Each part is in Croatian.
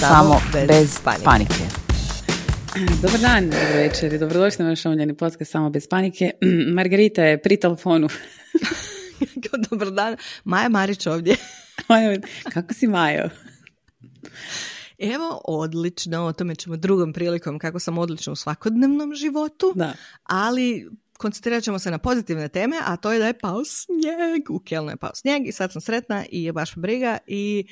Samo bez panike. Dobar dan, dobro večer i dobrodošli na vaš omiljeni podcast Samo bez panike. Margarita je pri telefonu. Dobar dan. Maja Marić ovdje. Kako si Majo? Evo, odlično, o tome ćemo drugom prilikom kako sam odlična u svakodnevnom životu, Da. ali koncentrirat ćemo se na pozitivne teme, a to je da je pao snijeg, u Kelnu je pao snijeg i sad sam sretna i je baš briga i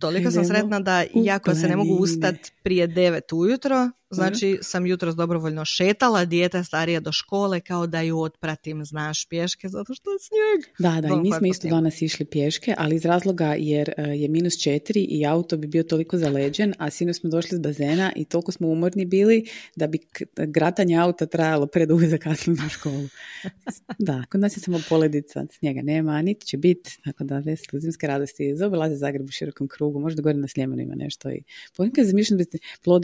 toliko sam sretna da u iako se ne mogu planine. ustat prije devet ujutro, znači sam jutros dobrovoljno šetala, dijete starije do škole kao da ju otpratim, znaš, pješke zato što je snijeg. Da, da, i mi smo hladno isto danas išli pješke, ali iz razloga jer e, je minus četiri i auto bi bio toliko zaleđen, a sinoć smo došli s bazena i toliko smo umorni bili da bi gratanje auta trajalo predugo za kasnije u školu. Da, kod nas je samo poledica, snijega nema, niti će biti, tako da veseli zimske radosti. Zaobilaze Zagreb u širokom krugu, možda gore na Sljemenu ima nešto i ponekad zamišljam da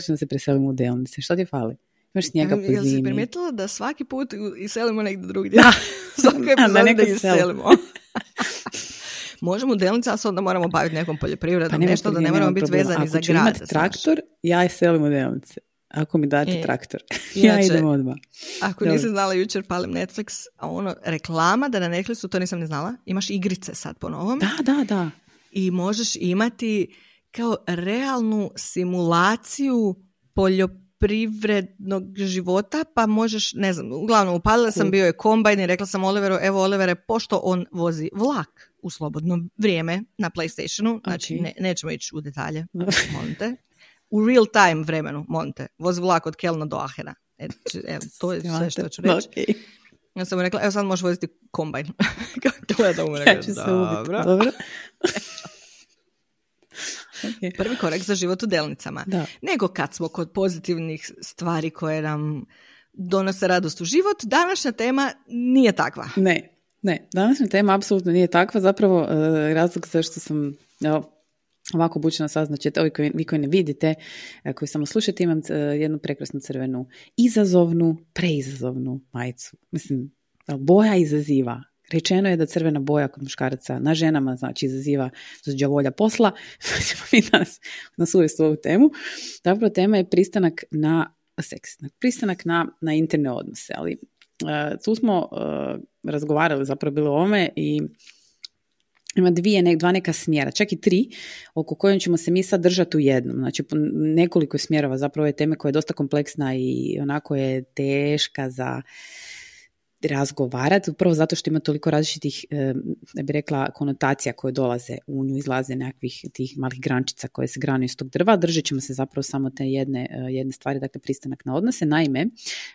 se se preselimo u delnice. Što ti fali? Imaš snijega po Jel si zimi. primijetila da svaki put iselimo negdje drugdje? Da. Svaka Da, epizoda da iselimo. Možemo u delnici, ali se onda moramo baviti nekom poljoprivredom, Pa nešto da ne moramo biti problema. vezani Ako za grad. imat znaš. traktor, ja selim u delnice. Ako mi date E, traktor, ja inače- idem odmah. Ako nisi znala, jučer palim Netflix, a ono, reklama da na Netflixu, to nisam ni znala, imaš igrice sad po novom Da, da, da. i možeš imati kao realnu simulaciju poljoprivrednog života, pa možeš, ne znam, uglavnom upalila sam, Cool. bio je kombajn i rekla sam Oliveru, evo Olivere, pošto on vozi vlak u slobodno vrijeme na PlayStationu, znači Ok. ne, nećemo ići u detalje, molim te, u real time vremenu, molim te, vozi vlak od Kelna do Ahena. E, č- evo, to je sve što ću reći. Ok. Ja sam mu rekla, evo sad možeš voziti kombajn. Kako gleda u mene, Ja kaže, ću se ubiti. dobro. Dobro. Ok. Prvi korak za život u delnicama. Da. Nego kad smo kod pozitivnih stvari koje nam donose radost u život, današnja tema nije takva. Ne, ne. Današnja tema apsolutno nije takva. Zapravo, e, razlog zašto sam evo, ovako bučena saznaći, ovi koji, vi koji ne vidite, e, koji samo slušate, imam e, jednu prekrasnu crvenu izazovnu, preizazovnu majicu. Mislim, boja izaziva. Rečeno je da crvena boja kod muškaraca na ženama znači izaziva đavolja posla. Pa ćemo mi danas nas uvesti ovu temu. Zapravo tema je pristanak na seks, na- pristanak na, na interne odnose. Ali e, tu smo e, razgovarali zapravo bilo o ovome i ima dvije, nek, dva neka smjera, čak i tri, oko kojim ćemo se mi sad držati u jednom. Znači, nekoliko smjerova zapravo je teme koja je dosta kompleksna i onako je teška za razgovarati, upravo zato što ima toliko različitih, eh, ja bih rekla, konotacija koje dolaze u nju, izlaze nekakvih tih malih grančica koje se granu iz tog drva. Držat ćemo se zapravo samo te jedne, eh, jedne stvari, dakle pristanak na odnose. Naime,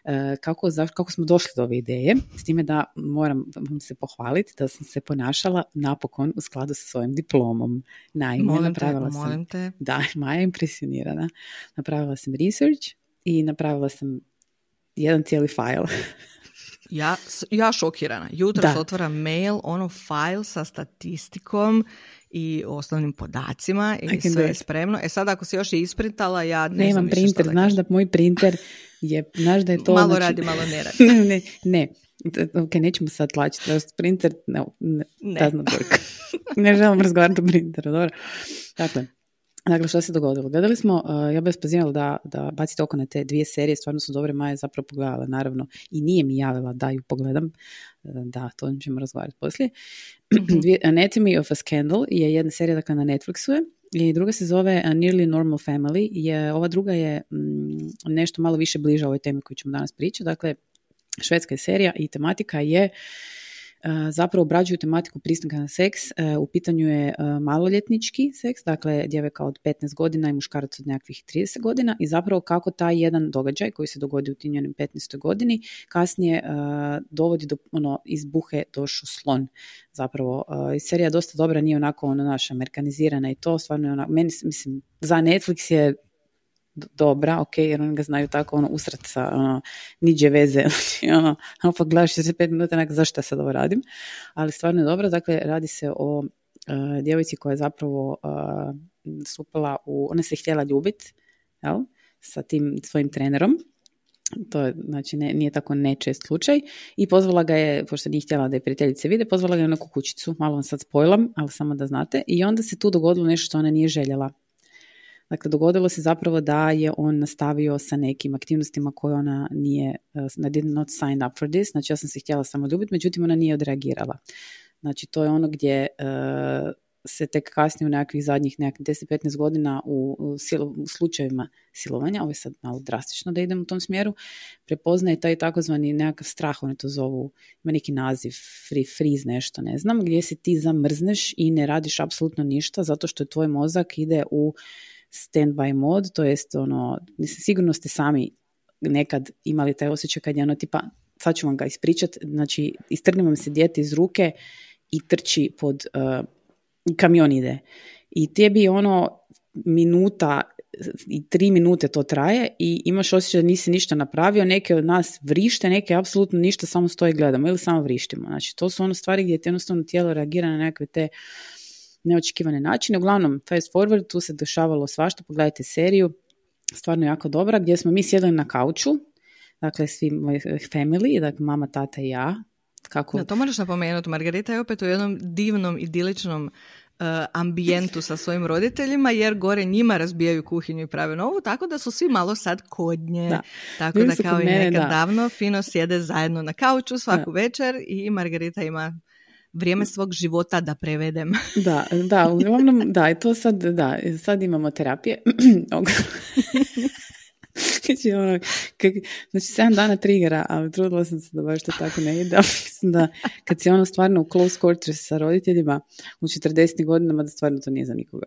eh, kako, kako smo došli do ove ideje, s time da moram vam se pohvaliti da sam se ponašala napokon u skladu sa svojim diplomom. Naime, Molim te, napravila sam molim te. da, Maja je impresionirana. Napravila sam research i napravila sam jedan cijeli file. Ja, ja šokirana. Jutro Da. se otvara mail, ono file sa statistikom i osnovnim podacima I sve je spremno. E sad ako si još i isprintala, ja ne znam Nemam više šta printer, da znaš da moj printer je, znaš da je to... Malo znači- radi, malo ne radi. ne, ne, ne. Ok, nećemo sad tlačiti, printer, no, ne, Ne. work. ne želim razgovarati o printeru, dobro. Dakle, Dakle, što se dogodilo? Gledali smo, uh, ja bih vas da, da bacite oko na te dvije serije, stvarno su dobre, Maja je zapravo pogledala, naravno, i nije mi javila da ju pogledam, Uh, da, to ćemo razgovarati poslije. Dvije- Anatomy of a Scandal je jedna serija, dakle, na Netflixu je, i druga se zove uh, Nearly Normal Family, je, ova druga je mm, nešto malo više bliža ovoj temi koju ćemo danas pričati, dakle, švedska je serija i tematika je uh, zapravo obrađuju tematiku pristanka na seks. Uh, U pitanju je uh, maloljetnički seks, dakle djevojka od 15 godina i muškarac od nekakvih 30 godina i zapravo kako taj jedan događaj koji se dogodi u tim njenim 15. godini kasnije dovodi do ono, izbuhe došu slon. Zapravo, serija dosta dobra, nije onako ono naša amerikanizirana i to, stvarno je onako, meni, mislim, za Netflix je dobra, ok, jer oni ga znaju tako ono usrat sa ono, niđe veze, znači ono, ono pa gledaš 45 minuta, onak, zašto sad ovo radim, ali stvarno je dobro, dakle radi se o uh, djevojci koja je zapravo uh, stupila u, ona se htjela ljubiti, jel, sa tim svojim trenerom, to je, znači ne, nije tako nečest slučaj. I pozvala ga je, pošto nije htjela da je prijateljice vide, pozvala ga je na kukućicu, malo vam sad spojlam, ali samo da znate, i onda se tu dogodilo nešto što ona nije željela. Dakle, dogodilo se zapravo da je on nastavio sa nekim aktivnostima koje ona nije, uh, did not sign up for this, znači ja sam se htjela samo ljubiti, međutim ona nije odreagirala. Znači, to je ono gdje uh, se tek kasnije u nekakvih zadnjih nekakvih 10-15 godina u, u, slučajevima silovanja, ovo je sad malo drastično da idem u tom smjeru, prepoznaje taj takozvani nekakav strah, oni to zovu, ima neki naziv, free freeze nešto, ne znam, gdje se ti zamrzneš i ne radiš apsolutno ništa zato što tvoj mozak ide u standby mod, to jest ono, sigurno ste sami nekad imali taj osjećaj kad je ono tipa, sad ću vam ga ispričat, znači istrgne vam se dijete iz ruke i trči pod uh, kamion ide. I tebi ono minuta i tri minute to traje i imaš osjećaj da nisi ništa napravio, neke od nas vrište, neke apsolutno ništa, samo stoji gledamo ili samo vrištimo. Znači, to su ono stvari gdje ti jednostavno tijelo reagira na nekakve te neočekivane načine. Uglavnom, fast forward, tu se dešavalo svašta, pogledajte seriju, stvarno jako dobra, gdje smo mi sjedili na kauču, dakle svi moj family, dakle mama, tata i ja. Kako... Da, to moraš napomenuti, Margarita je opet u jednom divnom, idiličnom Uh, ambijentu sa svojim roditeljima jer gore njima razbijaju kuhinju i prave novu, tako da su svi malo sad kod nje. Da. Tako da kao i nekad davno fino sjede zajedno na kauču svaku večer i Margarita ima vrijeme svog života da prevedem. Da, da, uglavnom, da, i to sad, da, sad imamo terapije. znači, ono, kak, znači, 7 dana trigera, ali trudila sam se da baš to tako ne ide. Mislim da kad si ono stvarno u close quarters sa roditeljima u 40. godinama, da stvarno to nije za nikoga.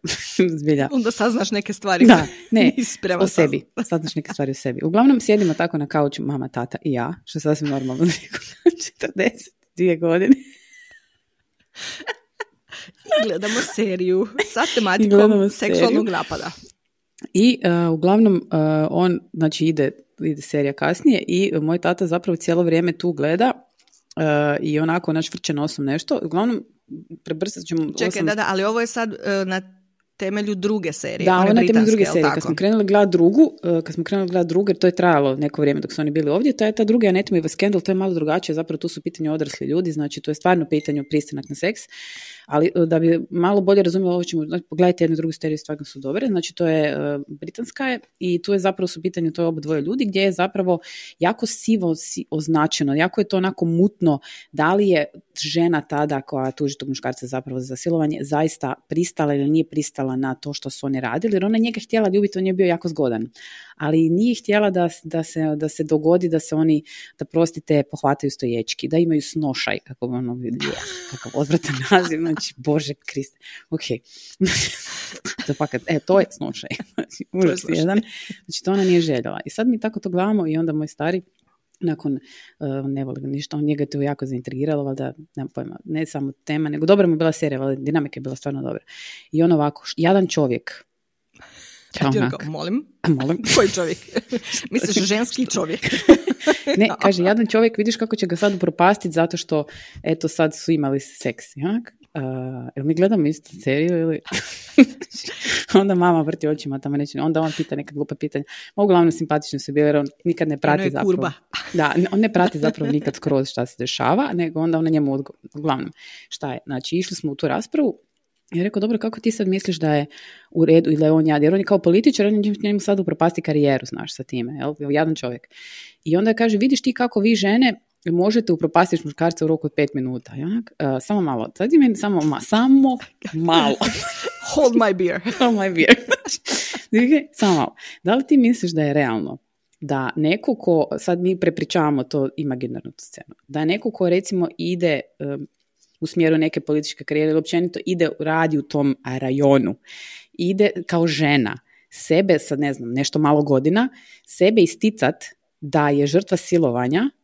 Zbilja. Onda saznaš neke stvari. Da, ne, o sebi. Saznaš neke stvari o sebi. Uglavnom, sjedimo tako na kauču mama, tata i ja, što je sasvim normalno. 42 godine. I gledamo seriju sa tematikom seksualnog napada. I uh, uglavnom uh, on, znači ide, ide serija kasnije i moj tata zapravo cijelo vrijeme tu gleda uh, i onako naš vrće nosom nešto. Uglavnom, prebrzat ćemo... Čekaj, da, da, ali ovo je sad na temelju druge serije. Da, ona na temelju druge serije. Kad smo krenuli gledati drugu, kad smo krenuli gledati drugu, jer to je trajalo neko vrijeme dok su oni bili ovdje, to je ta druga Anatomy of a Scandal, to je malo drugačije, zapravo tu su pitanje odrasli ljudi, znači to je stvarno pitanje pristanak na seks ali e, da bi malo bolje razumjela ovo ćemo, znači, pogledajte jednu drugu seriju, stvarno su dobre, znači to je uh, britanska je i tu je zapravo su pitanje, to je oba dvoje ljudi, gdje je zapravo jako sivo označeno, jako je to onako mutno, da li je žena tada koja tuži tog muškarca zapravo za silovanje zaista pristala ili nije pristala na to što su oni radili, jer ona njega htjela ljubiti, on je bio jako zgodan. Ali nije htjela da, da, se, da se dogodi da se oni, da prostite, pohvataju stoječki, da imaju snošaj, kako ono vidi, kakav odvratan naziv, znači, Bože Kriste, ok, to fakat, e, to je snošaj, znači, užas jedan, znači, to ona nije željela. I sad mi tako to gledamo i onda moj stari, nakon, uh, ne voli ništa, on njega to jako zaintrigiralo, valjda, nemam pojma, ne samo tema, nego dobra mu bila serija, valjda, dinamika je bila stvarno dobra. I on ovako, jadan čovjek, molim. molim. Koji čovjek? Misliš ženski čovjek? ne, kaže, jedan čovjek, vidiš kako će ga sad propastiti zato što, eto, sad su imali seks. Jak? Uh, jel mi gledamo istu seriju ili... onda mama vrti očima tamo neće, onda on pita neka glupa pitanja. Ma uglavnom simpatično se bio jer on nikad ne prati zapravo. Kurba. Da, on ne prati zapravo nikad skroz šta se dešava, nego onda on na njemu odgovor. Uglavnom, šta je? Znači, išli smo u tu raspravu ja rekao, dobro, kako ti sad misliš da je u redu ili je on jad? Jer on je kao političar, on je njemu sad upropasti karijeru, znaš, sa time, jel? Jadan čovjek. I onda kaže, vidiš ti kako vi žene možete upropastiti muškarca u roku od pet minuta. Ja? Uh, samo malo. Sad meni samo, ma, samo malo. Hold my beer. Hold my beer. samo malo. Da li ti misliš da je realno da neko ko, sad mi prepričavamo to imaginarnu scenu, da neko ko recimo ide um, u smjeru neke političke karijere ili općenito ide radi u tom rajonu. Ide kao žena sebe, sad ne znam, nešto malo godina, sebe isticat da je žrtva silovanja, e,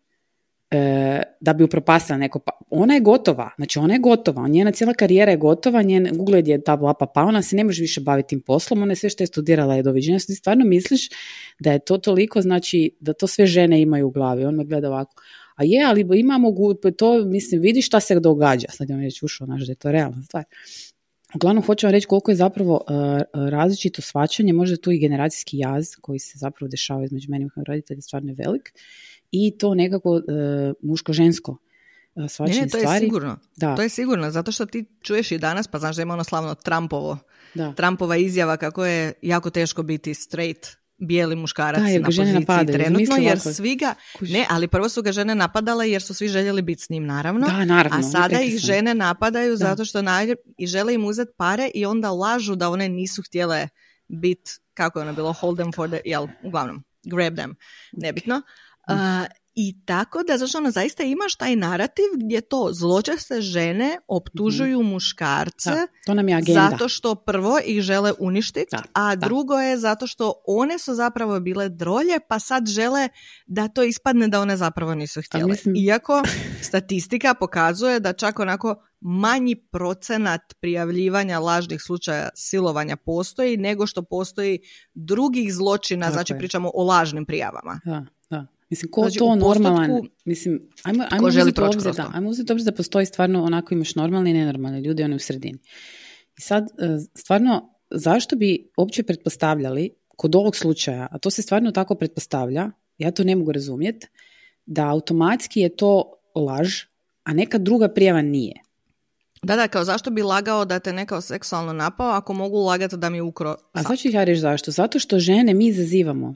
da bi upropastila neko, pa ona je gotova, znači ona je gotova, njena cijela karijera je gotova, njen ugled je ta lapa pa ona se ne može više baviti tim poslom, ona je sve što je studirala je doviđenja, ti stvarno misliš da je to toliko, znači da to sve žene imaju u glavi, on me gleda ovako, a je, ali imamo, to, mislim, vidi šta se događa. Sad je on već ušao, znaš, da je to realna stvar. Uglavnom, hoću vam reći koliko je zapravo uh, različito svačanje, možda tu i generacijski jaz koji se zapravo dešava između meni i roditelja stvarno je velik i to nekako uh, muško-žensko uh, svačanje ne, to stvari. je sigurno. Da. To je sigurno, zato što ti čuješ i danas, pa znaš da ima ono slavno Trumpovo, da. Trumpova izjava kako je jako teško biti straight bijeli muškarac da, na poziciji napadaju, trenutno, jer svi ga, ne, ali prvo su ga žene napadale jer su svi željeli biti s njim, naravno, da, naravno a sada ih žene napadaju zato što naj, i žele im uzeti pare i onda lažu da one nisu htjele biti, kako je ono bilo, hold them for the, jel, uglavnom, grab them, nebitno. Uh, i tako da, zašto ono, zaista imaš taj narativ gdje to zločeste žene optužuju mm muškarce to nam je agenda. zato što prvo ih žele uništiti, a drugo je zato što one su zapravo bile drolje, pa sad žele da to ispadne da one zapravo nisu htjele. Mislim... Iako statistika pokazuje da čak onako manji procenat prijavljivanja lažnih slučaja silovanja postoji nego što postoji drugih zločina, znači pričamo o lažnim prijavama. Da, da. Mislim, ko znači, to normalan, mislim, ajmo, ajmo uzeti obzir, da, ajmo uzeti obzir da postoji stvarno onako imaš normalni i nenormalni ljudi, oni u sredini. I sad, e, stvarno, zašto bi uopće pretpostavljali kod ovog slučaja, a to se stvarno tako pretpostavlja, ja to ne mogu razumjeti, da automatski je to laž, a neka druga prijava nije. Da, da, kao zašto bi lagao da te nekao seksualno napao ako mogu lagati da mi ukro... A sad ću ja reći zašto. Zato što žene mi izazivamo.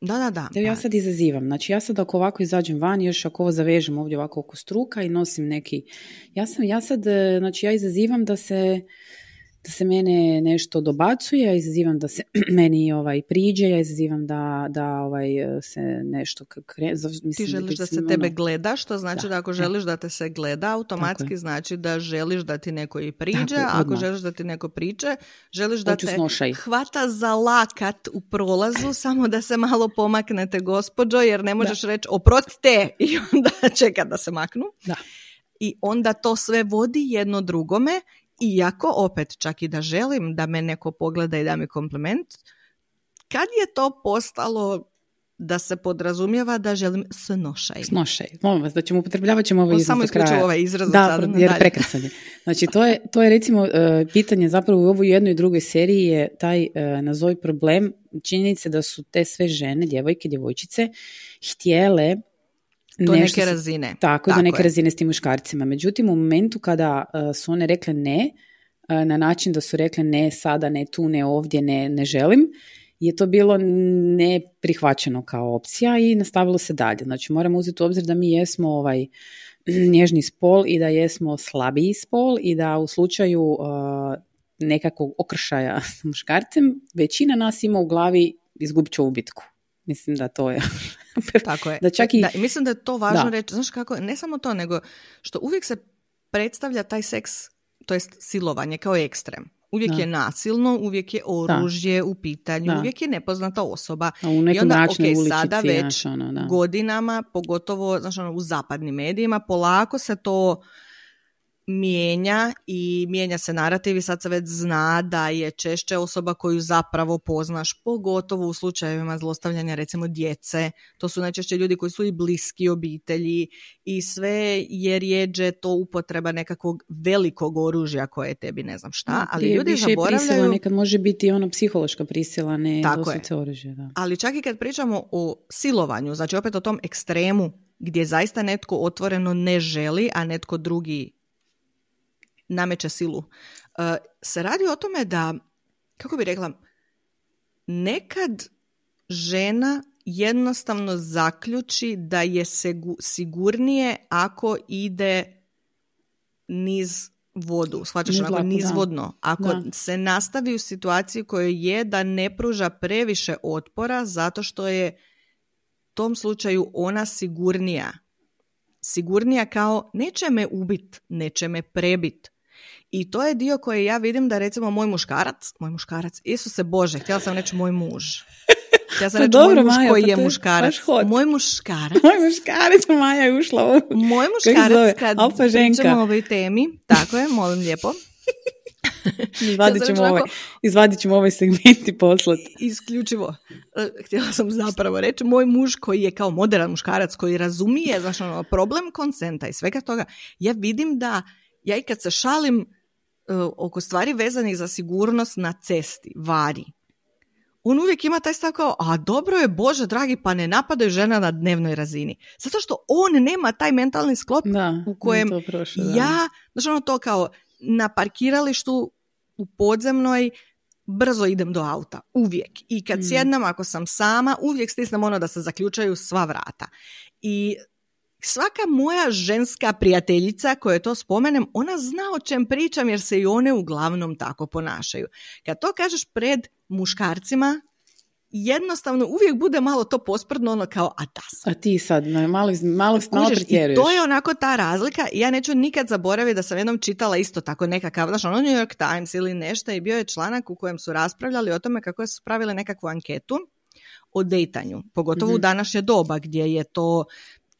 Da, da, da. Ja sad izazivam. Znači ja sad ako ovako izađem van, još ako ovo zavežem ovdje ovako oko struka i nosim neki... Ja, sam, ja sad, e, znači ja izazivam da se da se mene nešto dobacuje, ja izazivam da se meni ovaj priđe, ja izazivam da, da ovaj se nešto kre, mislim, Ti želiš da, se tebe ono... gleda, što znači da, ako želiš da te se gleda, automatski znači da želiš da ti neko i priđe, a ako želiš da ti neko priđe, želiš da te hvata za lakat u prolazu, samo da se malo pomaknete gospođo, jer ne možeš reći oprostite i onda čeka da se maknu. Da. I onda to sve vodi jedno drugome iako opet čak i da želim da me neko pogleda i da mi kompliment, kad je to postalo da se podrazumijeva da želim snošaj. Snošaj. Molim vas, da ćemo upotrebljavat ćemo ovaj izraz Samo isključivo ovaj izraz da, jer prekrasan je. Znači, to je, to je recimo e, pitanje zapravo u ovoj jednoj i drugoj seriji je taj uh, nazovi problem činjenice da su te sve žene, djevojke, djevojčice, htjele do neke razine. Tako, do neke razine s tim muškarcima. Međutim, u momentu kada uh, su one rekle ne, uh, na način da su rekle ne sada, ne tu, ne ovdje, ne, ne želim, je to bilo neprihvaćeno kao opcija i nastavilo se dalje. Znači moramo uzeti u obzir da mi jesmo ovaj nježni spol i da jesmo slabiji spol i da u slučaju uh, nekakvog okršaja s muškarcem većina nas ima u glavi izgubit ću bitku. Mislim da to je Tako je. Da čak i... da, mislim da je to važno reći. Znaš kako, ne samo to, nego što uvijek se predstavlja taj seks, to jest silovanje kao ekstrem. Uvijek je nasilno, uvijek je oružje u pitanju, uvijek je nepoznata osoba. A u I onda, ok, sada već ono, godinama, pogotovo znaš, ono, u zapadnim medijima, polako se to mijenja i mijenja se narativ i sad se već zna da je češće osoba koju zapravo poznaš, pogotovo u slučajevima zlostavljanja recimo djece. To su najčešće ljudi koji su i bliski obitelji i sve je rijeđe to upotreba nekakvog velikog oružja koje je tebi ne znam šta, ali je ljudi više zaboravljaju... Prisila, nekad može biti ono psihološka prisila, ne Tako je. oružje. Da. Ali čak i kad pričamo o silovanju, znači opet o tom ekstremu gdje zaista netko otvoreno ne želi, a netko drugi nameće silu. Uh, se radi o tome da, kako bi rekla, nekad žena jednostavno zaključi da je sigurnije ako ide niz vodu, shvaćaš niz, onako, nizvodno. Ako se nastavi u situaciji kojoj je da ne pruža previše otpora zato što je u tom slučaju ona sigurnija. Sigurnija kao neće me ubit, neće me prebit, i to je dio koji ja vidim da recimo moj muškarac, moj muškarac, Isuse Bože, htjela sam reći moj muž. Ja sam pa reći moj muž koji pa je muškarac. Moj muškarac. Moj muškarac, Maja je ušla u... Moj muškarac, kad pričamo o ovoj temi, tako je, molim lijepo. Izvadit ćemo, ovaj, izvadit ćemo ovaj segment i poslati. Isključivo. E, htjela sam zapravo reći, moj muž koji je kao moderan muškarac, koji razumije znaš, ono, problem konsenta i svega toga, ja vidim da ja i kad se šalim, oko stvari vezanih za sigurnost na cesti, vari, on uvijek ima taj stav kao, a dobro je, Bože dragi, pa ne napadaju žena na dnevnoj razini. Zato što on nema taj mentalni sklop Da, u kojem to prošlo, da. ja, znaš ono to kao na parkiralištu u podzemnoj brzo idem do auta, uvijek. I kad Mm. sjednem, ako sam sama, uvijek stisnem ono da se zaključaju sva vrata. I svaka moja ženska prijateljica koja to spomenem, ona zna o čem pričam jer se i one uglavnom tako ponašaju. Kad to kažeš pred muškarcima, jednostavno uvijek bude malo to posprdno ono kao, a da sam. A ti sad, no, malo, malo, malo I pretjeruješ. to je onako ta razlika. Ja neću nikad zaboraviti da sam jednom čitala isto tako nekakav, znaš, ono New York Times ili nešto i bio je članak u kojem su raspravljali o tome kako su pravile nekakvu anketu o dejtanju, pogotovo u Mhm. današnje doba gdje je to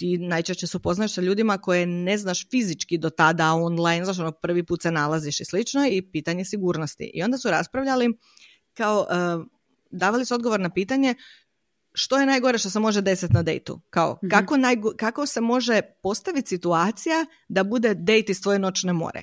ti najčešće se upoznaš sa ljudima koje ne znaš fizički do tada online, znaš, ono prvi put se nalaziš i slično i pitanje sigurnosti. I onda su raspravljali kao, uh, davali su odgovor na pitanje što je najgore što se može desiti na dejtu? Kao, Mhm. kako, najgo- kako se može postaviti situacija da bude dejt iz tvoje noćne more?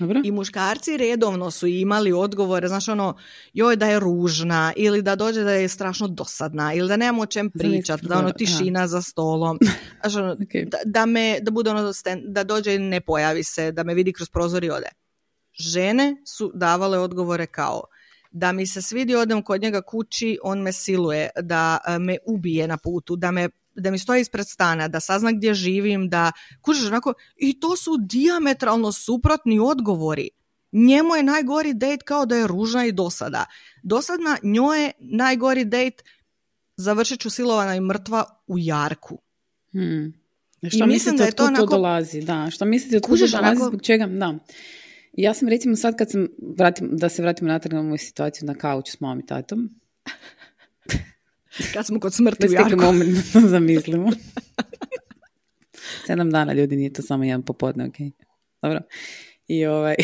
Dobro? I muškarci redovno su imali odgovore, znaš ono, joj da je ružna, ili da dođe da je strašno dosadna, ili da nemamo o čem pričati, da ono tišina za stolom, znaš ono, da, da me, da bude ono, da dođe i ne pojavi se, da me vidi kroz prozor i ode. Žene su davale odgovore kao, da mi se svidi odem kod njega kući, on me siluje, da e, me ubije na putu, da me da mi stoji ispred stana, da sazna gdje živim, da kužiš onako, i to su diametralno suprotni odgovori. Njemu je najgori dejt kao da je ružna i dosada. Dosadna njoj je najgori dejt završit ću silovana i mrtva u jarku. Hmm. Što mislim mislite da je to kud to onako- dolazi? Da, što mislite od kud to Kužiš, dolazi, onako- zbog čega? Da. Ja sam recimo sad kad sam, vratim, da se vratimo natrag na moju situaciju na kauču s mom i tatom, Kad smo kod smrti u jarku. moment zamislimo. Sedam dana ljudi, nije to samo jedan popodne, ok? Dobro. I, ovaj,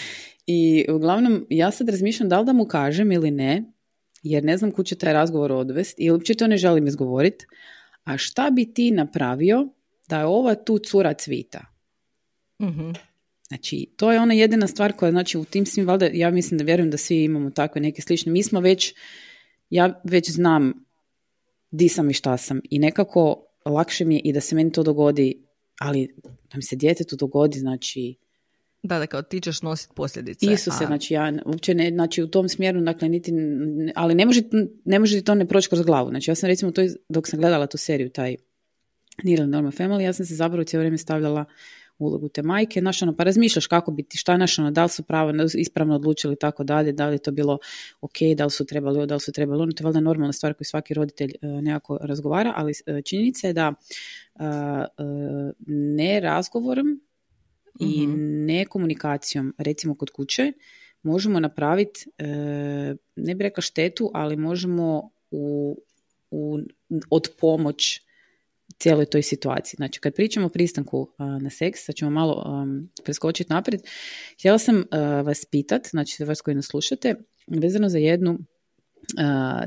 I uglavnom, ja sad razmišljam da li da mu kažem ili ne, jer ne znam kud će taj razgovor odvesti, ili uopće to ne želim izgovoriti. A šta bi ti napravio da je ova tu cura cvita? Mhm. Znači, to je ona jedina stvar koja, znači, u tim svim, valjda, ja mislim da vjerujem da svi imamo takve neke slične. Mi smo već, ja već znam di sam i šta sam i nekako lakše mi je i da se meni to dogodi, ali da mi se djetetu dogodi, znači, Da, da, kao ti ćeš nositi posljedice. Isuse, a- znači ja uopće ne, znači u tom smjeru, dakle, niti, ali ne može, ne može ti to ne proći kroz glavu. Znači ja sam recimo to, dok sam gledala tu seriju, taj Nearly Normal Family, ja sam se zapravo cijelo vrijeme stavljala ulogu te majke, znaš, ono, pa razmišljaš kako bi ti, šta naš, ono, da li su pravo, ispravno odlučili i tako dalje, da li je to bilo ok, da li su trebali da li su trebali ono, to je valjda normalna stvar koju svaki roditelj e, nekako razgovara, ali e, činjenica je da e, ne razgovorom i Mhm. ne komunikacijom, recimo kod kuće, možemo napraviti, ne bi rekla štetu, ali možemo u, u, od pomoć cijeloj toj situaciji. Znači, kad pričamo o pristanku na seks, sad ćemo malo preskočiti naprijed, htjela sam vas pitat, znači vas koji nas slušate, vezano za jednu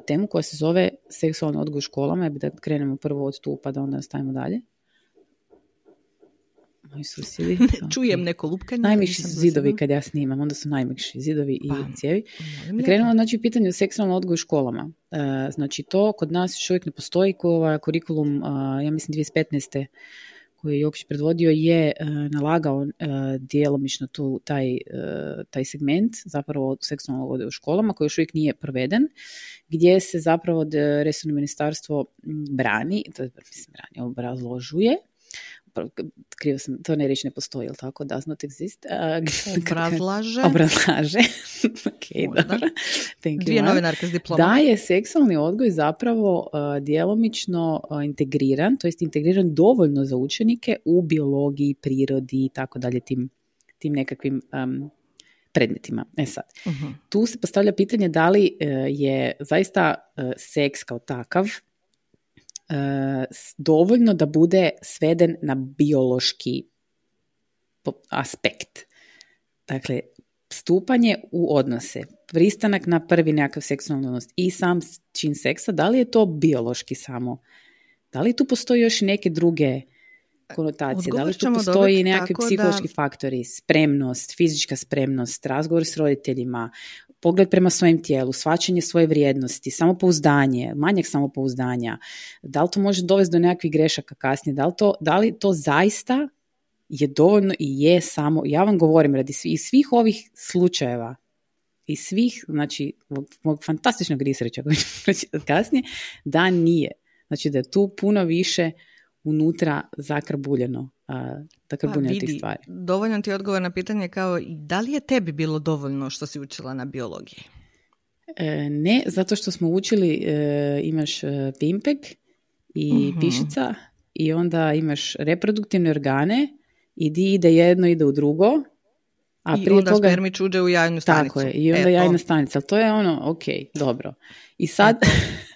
temu koja se zove seksualni odgoj u školama, da krenemo prvo od tu pa da onda stavimo dalje. Moji susjedi. Čujem neko lupkanje. Najmekši nisam su zidovi kad ja snimam, onda su najmekši zidovi i Pa, cijevi. Da krenemo znači u pitanju seksualnog odgoja u školama. E, znači to kod nas još uvijek ne postoji, ko ovaj kurikulum, a, ja mislim 2015. koji je Jokić predvodio je e, nalagao e, djelomično tu taj, e, taj segment zapravo seksualnog odgoja u školama koji još uvijek nije proveden, gdje se zapravo resorno ministarstvo brani, to je, mislim brani, obrazložuje, krivo sam, to ne reći ne postoji, jel tako? Does not exist. A, Obrazlaže. obrazlaže. ok, Možda. dobro. Thank Dvije novinarke s diplomom. Da je seksualni odgoj zapravo uh, djelomično uh, integriran, to jest integriran dovoljno za učenike u biologiji, prirodi i tako dalje tim, tim nekakvim um, predmetima. E sad, Mhm. tu se postavlja pitanje da li uh, je zaista uh, seks kao takav uh, dovoljno da bude sveden na biološki aspekt. Dakle, stupanje u odnose, pristanak na prvi nekakav seksualni odnos i sam čin seksa, da li je to biološki samo? Da li tu postoji još neke druge konotacije. Da li tu postoji nekakvi psihološki faktori, spremnost, fizička spremnost, razgovor s roditeljima, pogled prema svojem tijelu, svačanje svoje vrijednosti, samopouzdanje, manjak samopouzdanja, da li to može dovesti do nekakvih grešaka kasnije, da li to, da li to zaista je dovoljno i je samo, ja vam govorim radi svih, svih ovih slučajeva i svih, znači, mog fantastičnog researcha koji kasnije, da nije. Znači da je tu puno više unutra zakrbuljeno, zakrbuljeno pa, tih stvari. Dovoljan ti odgovor na pitanje kao da li je tebi bilo dovoljno što si učila na biologiji? E, ne, zato što smo učili, e, imaš e, pimpek i uh pišica i onda imaš reproduktivne organe i di ide jedno, ide u drugo. A I prije onda toga... spermić uđe u jajnu stanicu. Tako je, i onda jajna stanica. Ali to je ono, ok, dobro. I sad...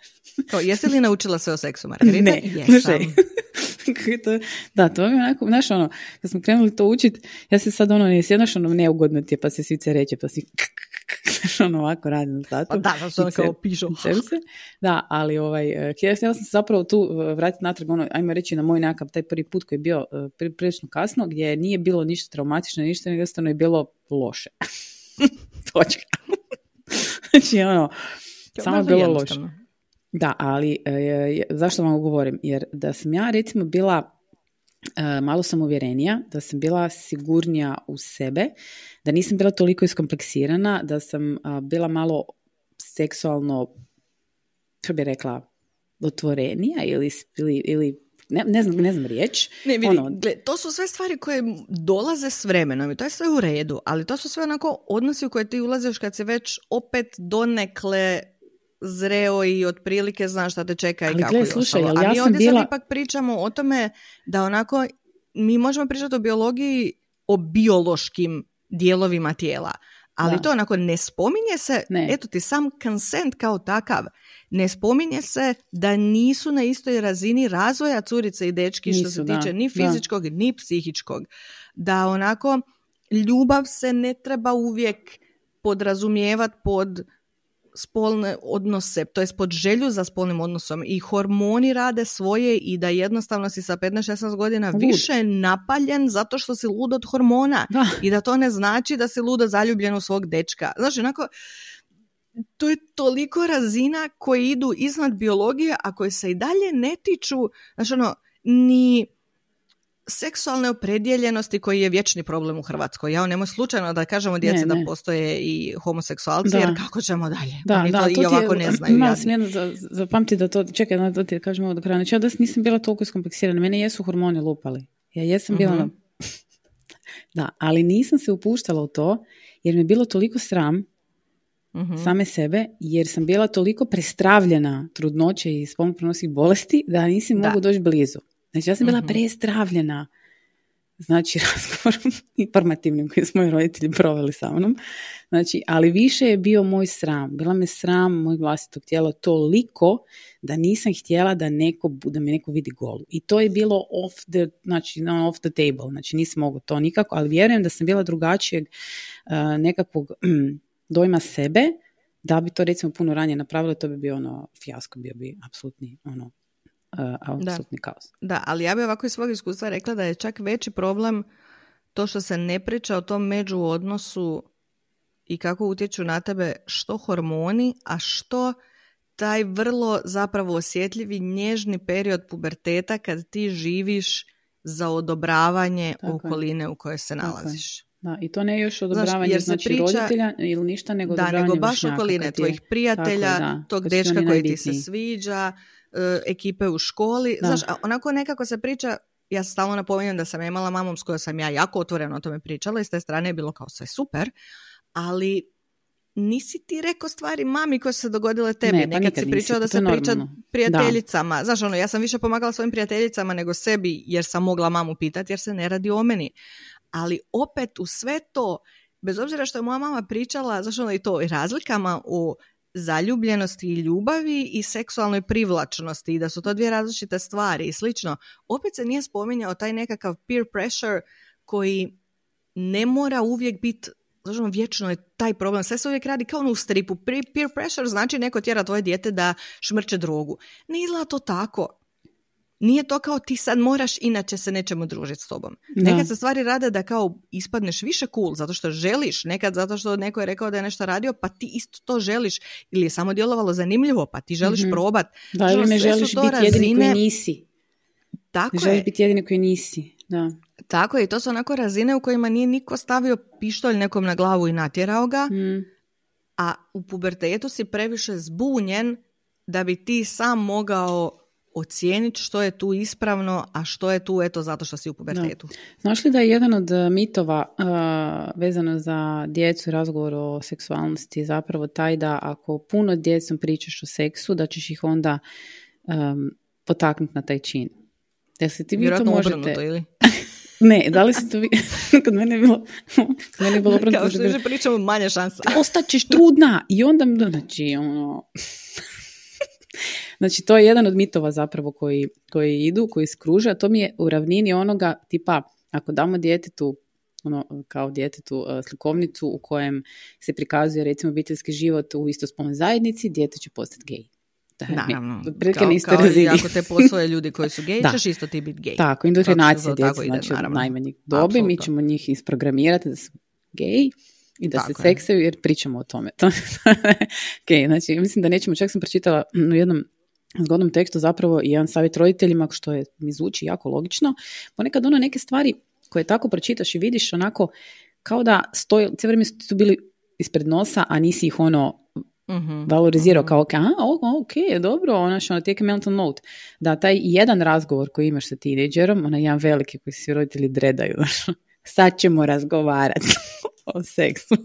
Kao, jesi li naučila sve o seksu, Margarita? Ne, Jesam. to, da, to je onako, znaš ono, kad smo krenuli to učiti, ja se sad ono, ne sjednaš ono neugodno ti je, pa se svice reće, pa si ono ovako radi na satu. Pa da, da ono kao pižo. Da, ali ovaj, htjela sam se zapravo tu e, vratiti natrag, ono, ajmo reći na moj nekakav taj prvi put koji je bio e, prilično kasno, gdje nije bilo ništa traumatično, ništa, nego jednostavno je bilo loše. Točka. znači, ono, samo je bilo loše. Da, ali e, zašto vam govorim? Jer da sam ja recimo bila e, malo sam uvjerenija, da sam bila sigurnija u sebe, da nisam bila toliko iskompleksirana, da sam bila malo seksualno, što bi rekla, otvorenija ili, ili, ili ne, ne, znam, ne znam riječ. Ne, vidi, ono... gle, to su sve stvari koje dolaze s vremenom i to je sve u redu, ali to su sve onako odnosi u koje ti ulaziš kad se već opet donekle zreo i otprilike znaš šta te čeka i kako gle, slušaj, A mi ovdje bila... sad ipak pričamo o tome da onako mi možemo pričati o biologiji, o biološkim dijelovima tijela. Ali to onako ne spominje se, ne. eto ti sam consent kao takav, ne spominje se da nisu na istoj razini razvoja curice i dečki što se tiče ni fizičkog ni psihičkog. Da onako ljubav se ne treba uvijek podrazumijevati pod spolne odnose, to je pod želju za spolnim odnosom i hormoni rade svoje i da jednostavno si sa 15-16 godina više napaljen zato što si lud od hormona i da to ne znači da si ludo zaljubljen u svog dečka. Znači, onako, to je toliko razina koje idu iznad biologije, a koje se i dalje ne tiču, znači ono, ni seksualne opredjeljenosti koji je vječni problem u Hrvatskoj. Ja nemoj slučajno da kažemo djece da postoje i homoseksualci, jer kako ćemo dalje? Da, Oni da, to, i ovako ne znaju. Ima smjerno zapamti da to, čekaj, da ti kažemo do kraja. Znači, ja da nisam bila toliko iskompleksirana. Mene jesu hormoni lupali. Ja jesam bila uh Da, ali nisam se upuštala u to, jer mi je bilo toliko sram uh same sebe, jer sam bila toliko prestravljena trudnoće i spolno bolesti, da nisam mogu doći blizu. Znači ja sam bila mm prestravljena znači razgovorom informativnim koji su moji roditelji proveli sa mnom. Znači, ali više je bio moj sram. Bila me sram moj vlastitog tijela toliko da nisam htjela da, neko, da me neko vidi golu. I to je bilo off the, znači, no, off the table. Znači, nisam mogu to nikako, ali vjerujem da sam bila drugačijeg uh, nekakvog dojma sebe, da bi to recimo puno ranije napravila, to bi bio ono fijasko, bio bi apsolutni ono da. kaos. Da, ali ja bih ovako iz svog iskustva rekla da je čak veći problem to što se ne priča o tom međuodnosu i kako utječu na tebe što hormoni, a što taj vrlo zapravo osjetljivi nježni period puberteta kad ti živiš za odobravanje okoline u kojoj se nalaziš. Da, i to ne još odobravanje jer znači priča, roditelja ili ništa, nego da, nego baš okoline tvojih prijatelja, tog dečka koji ti se sviđa, ekipe u školi. Znaš, onako nekako se priča, ja stalno napominjem da sam imala mamom s kojom sam ja jako otvoreno o tome pričala i s te strane je bilo kao sve super, ali nisi ti rekao stvari mami koje su se dogodile tebi. Ne, pa Nekad si pričao da se priča prijateljicama. Znaš, ono, ja sam više pomagala svojim prijateljicama nego sebi jer sam mogla mamu pitati jer se ne radi o meni. Ali opet u sve to, bez obzira što je moja mama pričala, znaš, ono, i to i razlikama u zaljubljenosti i ljubavi i seksualnoj privlačnosti i da su to dvije različite stvari i slično. Opet se nije spominjao taj nekakav peer pressure koji ne mora uvijek biti znači vječno je taj problem. Sve se uvijek radi kao ono u stripu. Peer pressure znači neko tjera tvoje dijete da šmrče drogu. Ne izgleda to tako. Nije to kao ti sad moraš, inače se nećemo družiti s tobom. Nekad se stvari rade da kao ispadneš više cool, zato što želiš, nekad zato što neko je rekao da je nešto radio, pa ti isto to želiš, ili je samo djelovalo zanimljivo, pa ti želiš mm probat. Da, ili ne želiš biti razine... jedini koji nisi. Tako ne želiš biti jedini koji nisi, da. Tako je, i to su onako razine u kojima nije niko stavio pištolj nekom na glavu i natjerao ga, mm. a u pubertetu si previše zbunjen da bi ti sam mogao ocijeniti što je tu ispravno, a što je tu eto zato što si u pubertetu. Znaš li da je jedan od e, mitova uh, vezano za djecu i razgovor o seksualnosti zapravo taj da ako puno djecom pričaš o seksu, da ćeš ih onda um, potaknuti na taj čin. Da se ti vi to možete... ili? Ne, da li se to vi... Kod mene je bilo... Kod mene je bilo Kao što je pričamo, manje šansa. Ostaćeš trudna! I onda, znači, ono... Znači, to je jedan od mitova zapravo koji, koji idu, koji skruže, a to mi je u ravnini onoga tipa, ako damo djetetu ono, kao djetetu uh, slikovnicu u kojem se prikazuje recimo obiteljski život u istospolnoj zajednici, dijete će postati gej. Da, Naravno, kao, kao i ako te posvoje ljudi koji su gej, ćeš isto ti biti gej. Tako, indoktrinacija djece, znači od najmanjih dobi, mi ćemo njih isprogramirati da su gej i da se seksaju jer pričamo o tome. okay, znači, mislim da nećemo, čak sam pročitala u jednom zgodnom tekstu zapravo i jedan savjet roditeljima, što je, mi zvuči jako logično. Ponekad ono neke stvari koje tako pročitaš i vidiš onako kao da stoji, cijelo vrijeme su tu bili ispred nosa, a nisi ih ono uh valorizirao uh kao ok, a, ok, dobro, ono što ono, take a mental note. Da, taj jedan razgovor koji imaš sa tineđerom, onaj jedan veliki koji svi roditelji dredaju, sad ćemo razgovarati o seksu.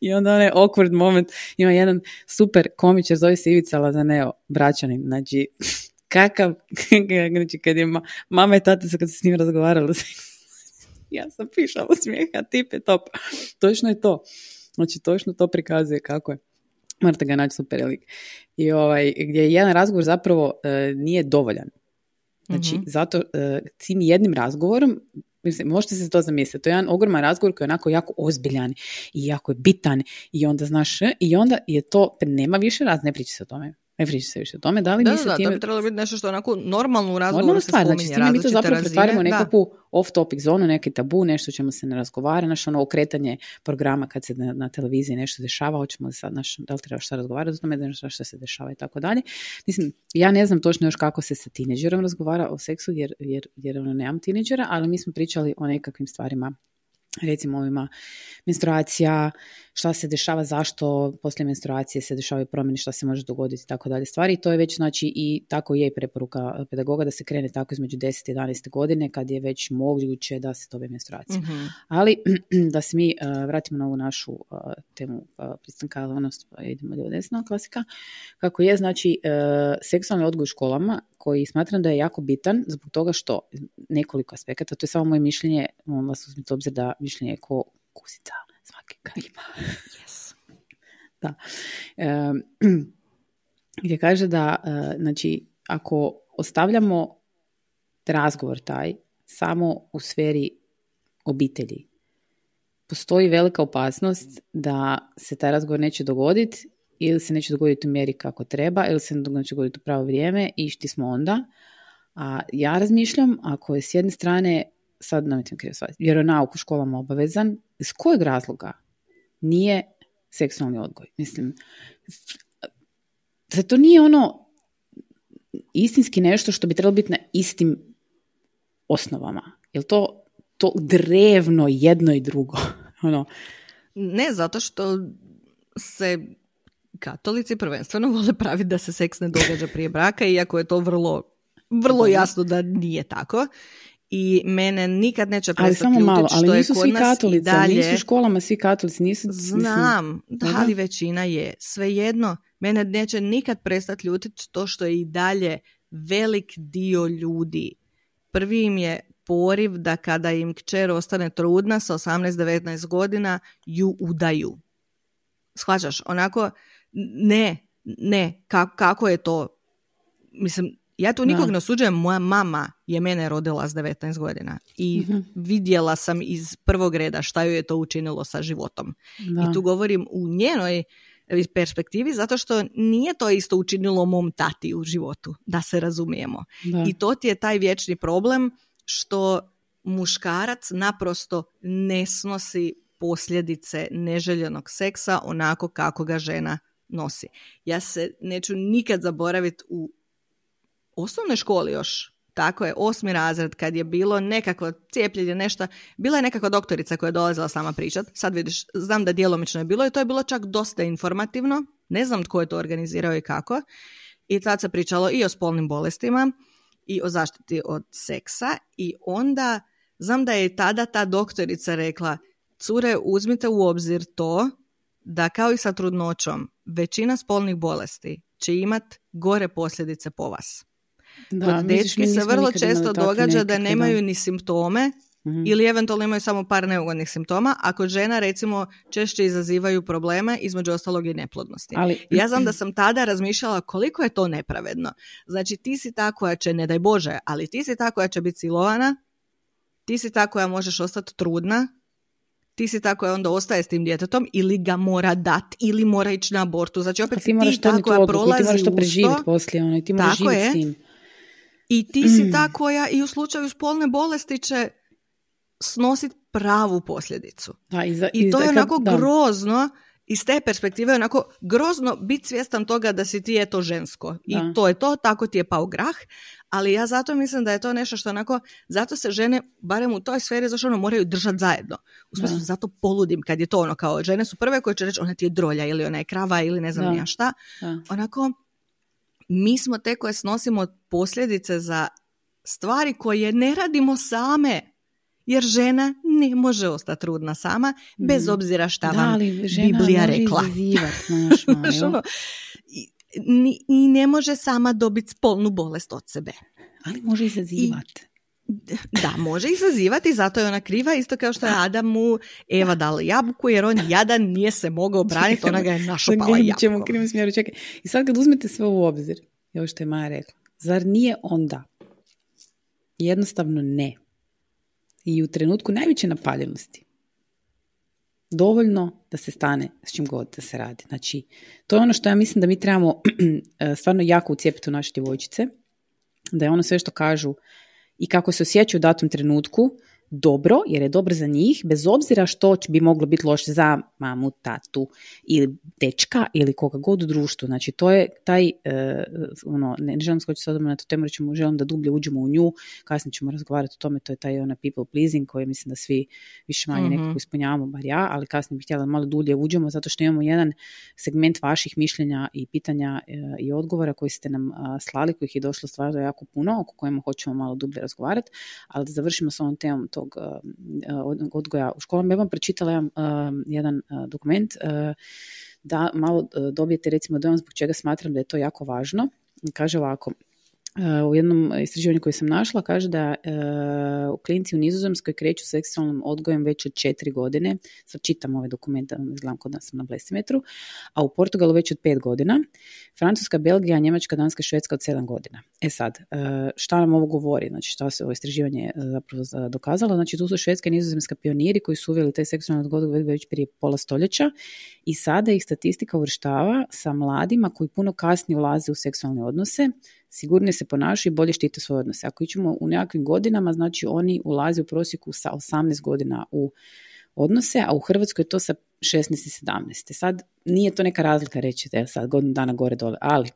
I onda onaj awkward moment, ima jedan super komičar, zove se Ivica Lazaneo, braćanin, znači, kakav, znači kad je ma, mama i tata su kad se s njim razgovarali, ja sam pišala smijeha, tip je top. Točno je to. Znači, točno to prikazuje kako je. Morate ga naći super lik. I ovaj, gdje je jedan razgovor zapravo e, nije dovoljan. Znači, mm zato uh, tim jednim razgovorom Mislim, možete se to zamisliti. To je jedan ogroman razgovor koji je onako jako ozbiljan i jako je bitan i onda znaš, i onda je to, nema više raz, ne priča o tome. Ne priča se više o tome, da li da, mi se da, time... to bi trebalo biti nešto što onako normalno u razgovoru se stvar, znači, spominje, mi to zapravo pretvaramo nekakvu off-topic zonu, neki tabu, nešto ćemo se ne razgovara, naš ono okretanje programa kad se na, na televiziji nešto dešava, hoćemo li sad, naš, da li treba šta razgovarati o tome, da nešto što se dešava i tako dalje. Mislim, ja ne znam točno još kako se sa tineđerom razgovara o seksu, jer, jer, jer ono nemam tineđera, ali mi smo pričali o nekakvim stvarima recimo ovima menstruacija, šta se dešava, zašto poslije menstruacije se dešavaju promjene, šta se može dogoditi i tako dalje stvari. I to je već znači i tako je i preporuka pedagoga da se krene tako između 10 i 11 godine kad je već moguće da se dobe menstruacija. mm Ali da se mi uh, vratimo na ovu našu uh, temu uh, pristanka, ono, idemo do desna klasika, kako je znači seksualni odgoj u školama koji smatram da je jako bitan zbog toga što nekoliko aspekata, to je samo moje mišljenje, molim vas uzmite obzir da mišljenje je ko kusica, svaki ga ima. Yes. da. E, gdje kaže da, e, znači, ako ostavljamo razgovor taj samo u sferi obitelji, postoji velika opasnost da se taj razgovor neće dogoditi ili se neće dogoditi u mjeri kako treba, ili se neće dogoditi u pravo vrijeme i šti smo onda. A ja razmišljam, ako je s jedne strane, sad nemojte krivo shvatiti, vjeronauk u školama obavezan, iz kojeg razloga nije seksualni odgoj? Mislim, da to nije ono istinski nešto što bi trebalo biti na istim osnovama. Jel to, to drevno jedno i drugo? ono. Ne, zato što se katolici prvenstveno vole praviti da se seks ne događa prije braka, iako je to vrlo, vrlo jasno da nije tako. I mene nikad neće prestati ali samo malo, ali što nisu je kod svi katolici, dalje... nisu školama svi katolici, nisu... Znam, da, ali većina je. Svejedno, mene neće nikad prestati ljutiti to što je i dalje velik dio ljudi. Prvi im je poriv da kada im kćer ostane trudna sa 18-19 godina ju udaju. Shvaćaš? Onako, ne, ne, kako, kako je to? Mislim, ja tu nikog ne osuđujem, moja mama je mene rodila s 19 godina i mhm. vidjela sam iz prvog reda šta joj je to učinilo sa životom. I tu govorim u njenoj perspektivi, zato što nije to isto učinilo mom tati u životu, da se razumijemo. I to ti je taj vječni problem što muškarac naprosto ne snosi posljedice neželjenog seksa onako kako ga žena nosi. Ja se neću nikad zaboraviti u osnovnoj školi još, tako je, osmi razred, kad je bilo nekako cijepljenje, nešto, bila je nekakva doktorica koja je dolazila sama pričat, sad vidiš, znam da djelomično je bilo i to je bilo čak dosta informativno, ne znam tko je to organizirao i kako, i tad se pričalo i o spolnim bolestima i o zaštiti od seksa i onda znam da je tada ta doktorica rekla, cure, uzmite u obzir to da kao i sa trudnoćom, većina spolnih bolesti će imat gore posljedice po vas. Da, Kod dečki se vrlo često događa da nemaju ni simptome mhm. ili eventualno imaju samo par neugodnih simptoma, a kod žena recimo češće izazivaju probleme, između ostalog i neplodnosti. Ali... Ja znam da sam tada razmišljala koliko je to nepravedno. Znači ti si ta koja će, ne daj Bože, ali ti si ta koja će biti silovana, ti si ta koja možeš ostati trudna, ti si ta koja onda ostaje s tim djetetom ili ga mora dat ili mora ići na abortu. Znači opet ti, moraš ta koja prolazi ti moraš to preživjeti poslije, ono, ti moraš živjeti s tim. I ti si ta mm. koja i u slučaju spolne bolesti će snositi pravu posljedicu. Da, i, za, I to je onako grozno iz te perspektive onako grozno biti svjestan toga da si ti je to žensko. I to je to, tako ti je pao grah. Ali ja zato mislim da je to nešto što onako, zato se žene, barem u toj sferi, zašto ono moraju držati zajedno. U smislu, zato poludim kad je to ono kao, žene su prve koje će reći ona ti je drolja ili ona je krava ili ne znam ja šta. Onako, mi smo te koje snosimo posljedice za stvari koje ne radimo same. Jer žena ne može ostati trudna sama, bez mm. obzira šta da, vam Biblija rekla. Ono, I, ne može sama dobiti spolnu bolest od sebe. Ali može izazivati. Da, može izazivati, zato je ona kriva, isto kao što je Adamu Eva dala jabuku, jer on jadan nije se mogao braniti, ona ga je našopala jabukom. Ćemo smjeru, čekaj. I sad kad uzmete sve u obzir, ovo što je Maja rekla, zar nije onda? Jednostavno ne. I u trenutku najveće napaljenosti dovoljno da se stane s čim god da se radi. Znači, to je ono što ja mislim da mi trebamo stvarno jako ucijepiti u naše djevojčice, da je ono sve što kažu i kako se osjećaju u datom trenutku, dobro, jer je dobro za njih, bez obzira što bi moglo biti loše za mamu, tatu ili dečka ili koga god u društvu. Znači, to je taj, uh, ono, ne, želim skočiti sad na tu temu, ćemo, želim da dublje uđemo u nju, kasnije ćemo razgovarati o tome, to je taj ona people pleasing koji mislim da svi više manje mm nekako ispunjavamo, bar ja, ali kasnije bih htjela malo dulje uđemo, zato što imamo jedan segment vaših mišljenja i pitanja e, i odgovora koji ste nam slali, kojih je došlo stvarno jako puno, oko kojima hoćemo malo dublje razgovarati, ali da završimo s ovom temom to tog uh, odgoja u školama. Ja vam pročitala jedan, uh, jedan uh, dokument da malo dobijete recimo dojam zbog čega smatram da je to jako važno. Kaže ovako, u jednom istraživanju koje sam našla kaže da u klinci u Nizozemskoj kreću seksualnim odgojem već od četiri godine. Sad čitam ovaj dokument, da izgledam kod nas na blesimetru. A u Portugalu već od pet godina. Francuska, Belgija, Njemačka, Danska, Švedska od sedam godina. E sad, šta nam ovo govori? Znači, šta se ovo istraživanje zapravo dokazalo? Znači, tu su Švedska i Nizozemska pioniri koji su uveli taj seksualni odgoj već prije pola stoljeća i sada ih statistika uvrštava sa mladima koji puno kasnije ulaze u seksualne odnose sigurnije se ponašaju i bolje štite svoje odnose. Ako ićemo u nekakvim godinama, znači oni ulaze u prosjeku sa 18 godina u odnose, a u Hrvatskoj je to sa 16 i 17. Sad nije to neka razlika reći da je sad godinu dana gore dole, ali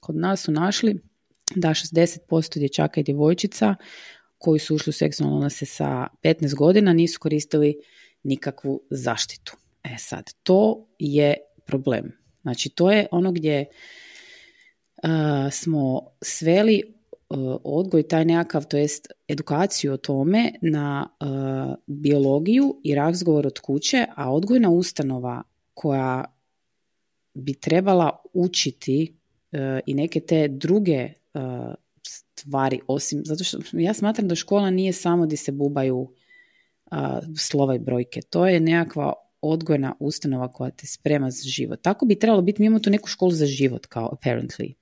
kod nas su našli da 60% dječaka i djevojčica koji su ušli u seksualne odnose sa 15 godina nisu koristili nikakvu zaštitu. E sad, to je problem. Znači, to je ono gdje smo sveli odgoj taj nekakav, to jest edukaciju o tome na biologiju i razgovor od kuće, a odgojna ustanova koja bi trebala učiti i neke te druge stvari osim, zato što ja smatram da škola nije samo gdje se bubaju slova i brojke, to je nekakva odgojna ustanova koja te sprema za život. Tako bi trebalo biti, mi imamo tu neku školu za život kao apparently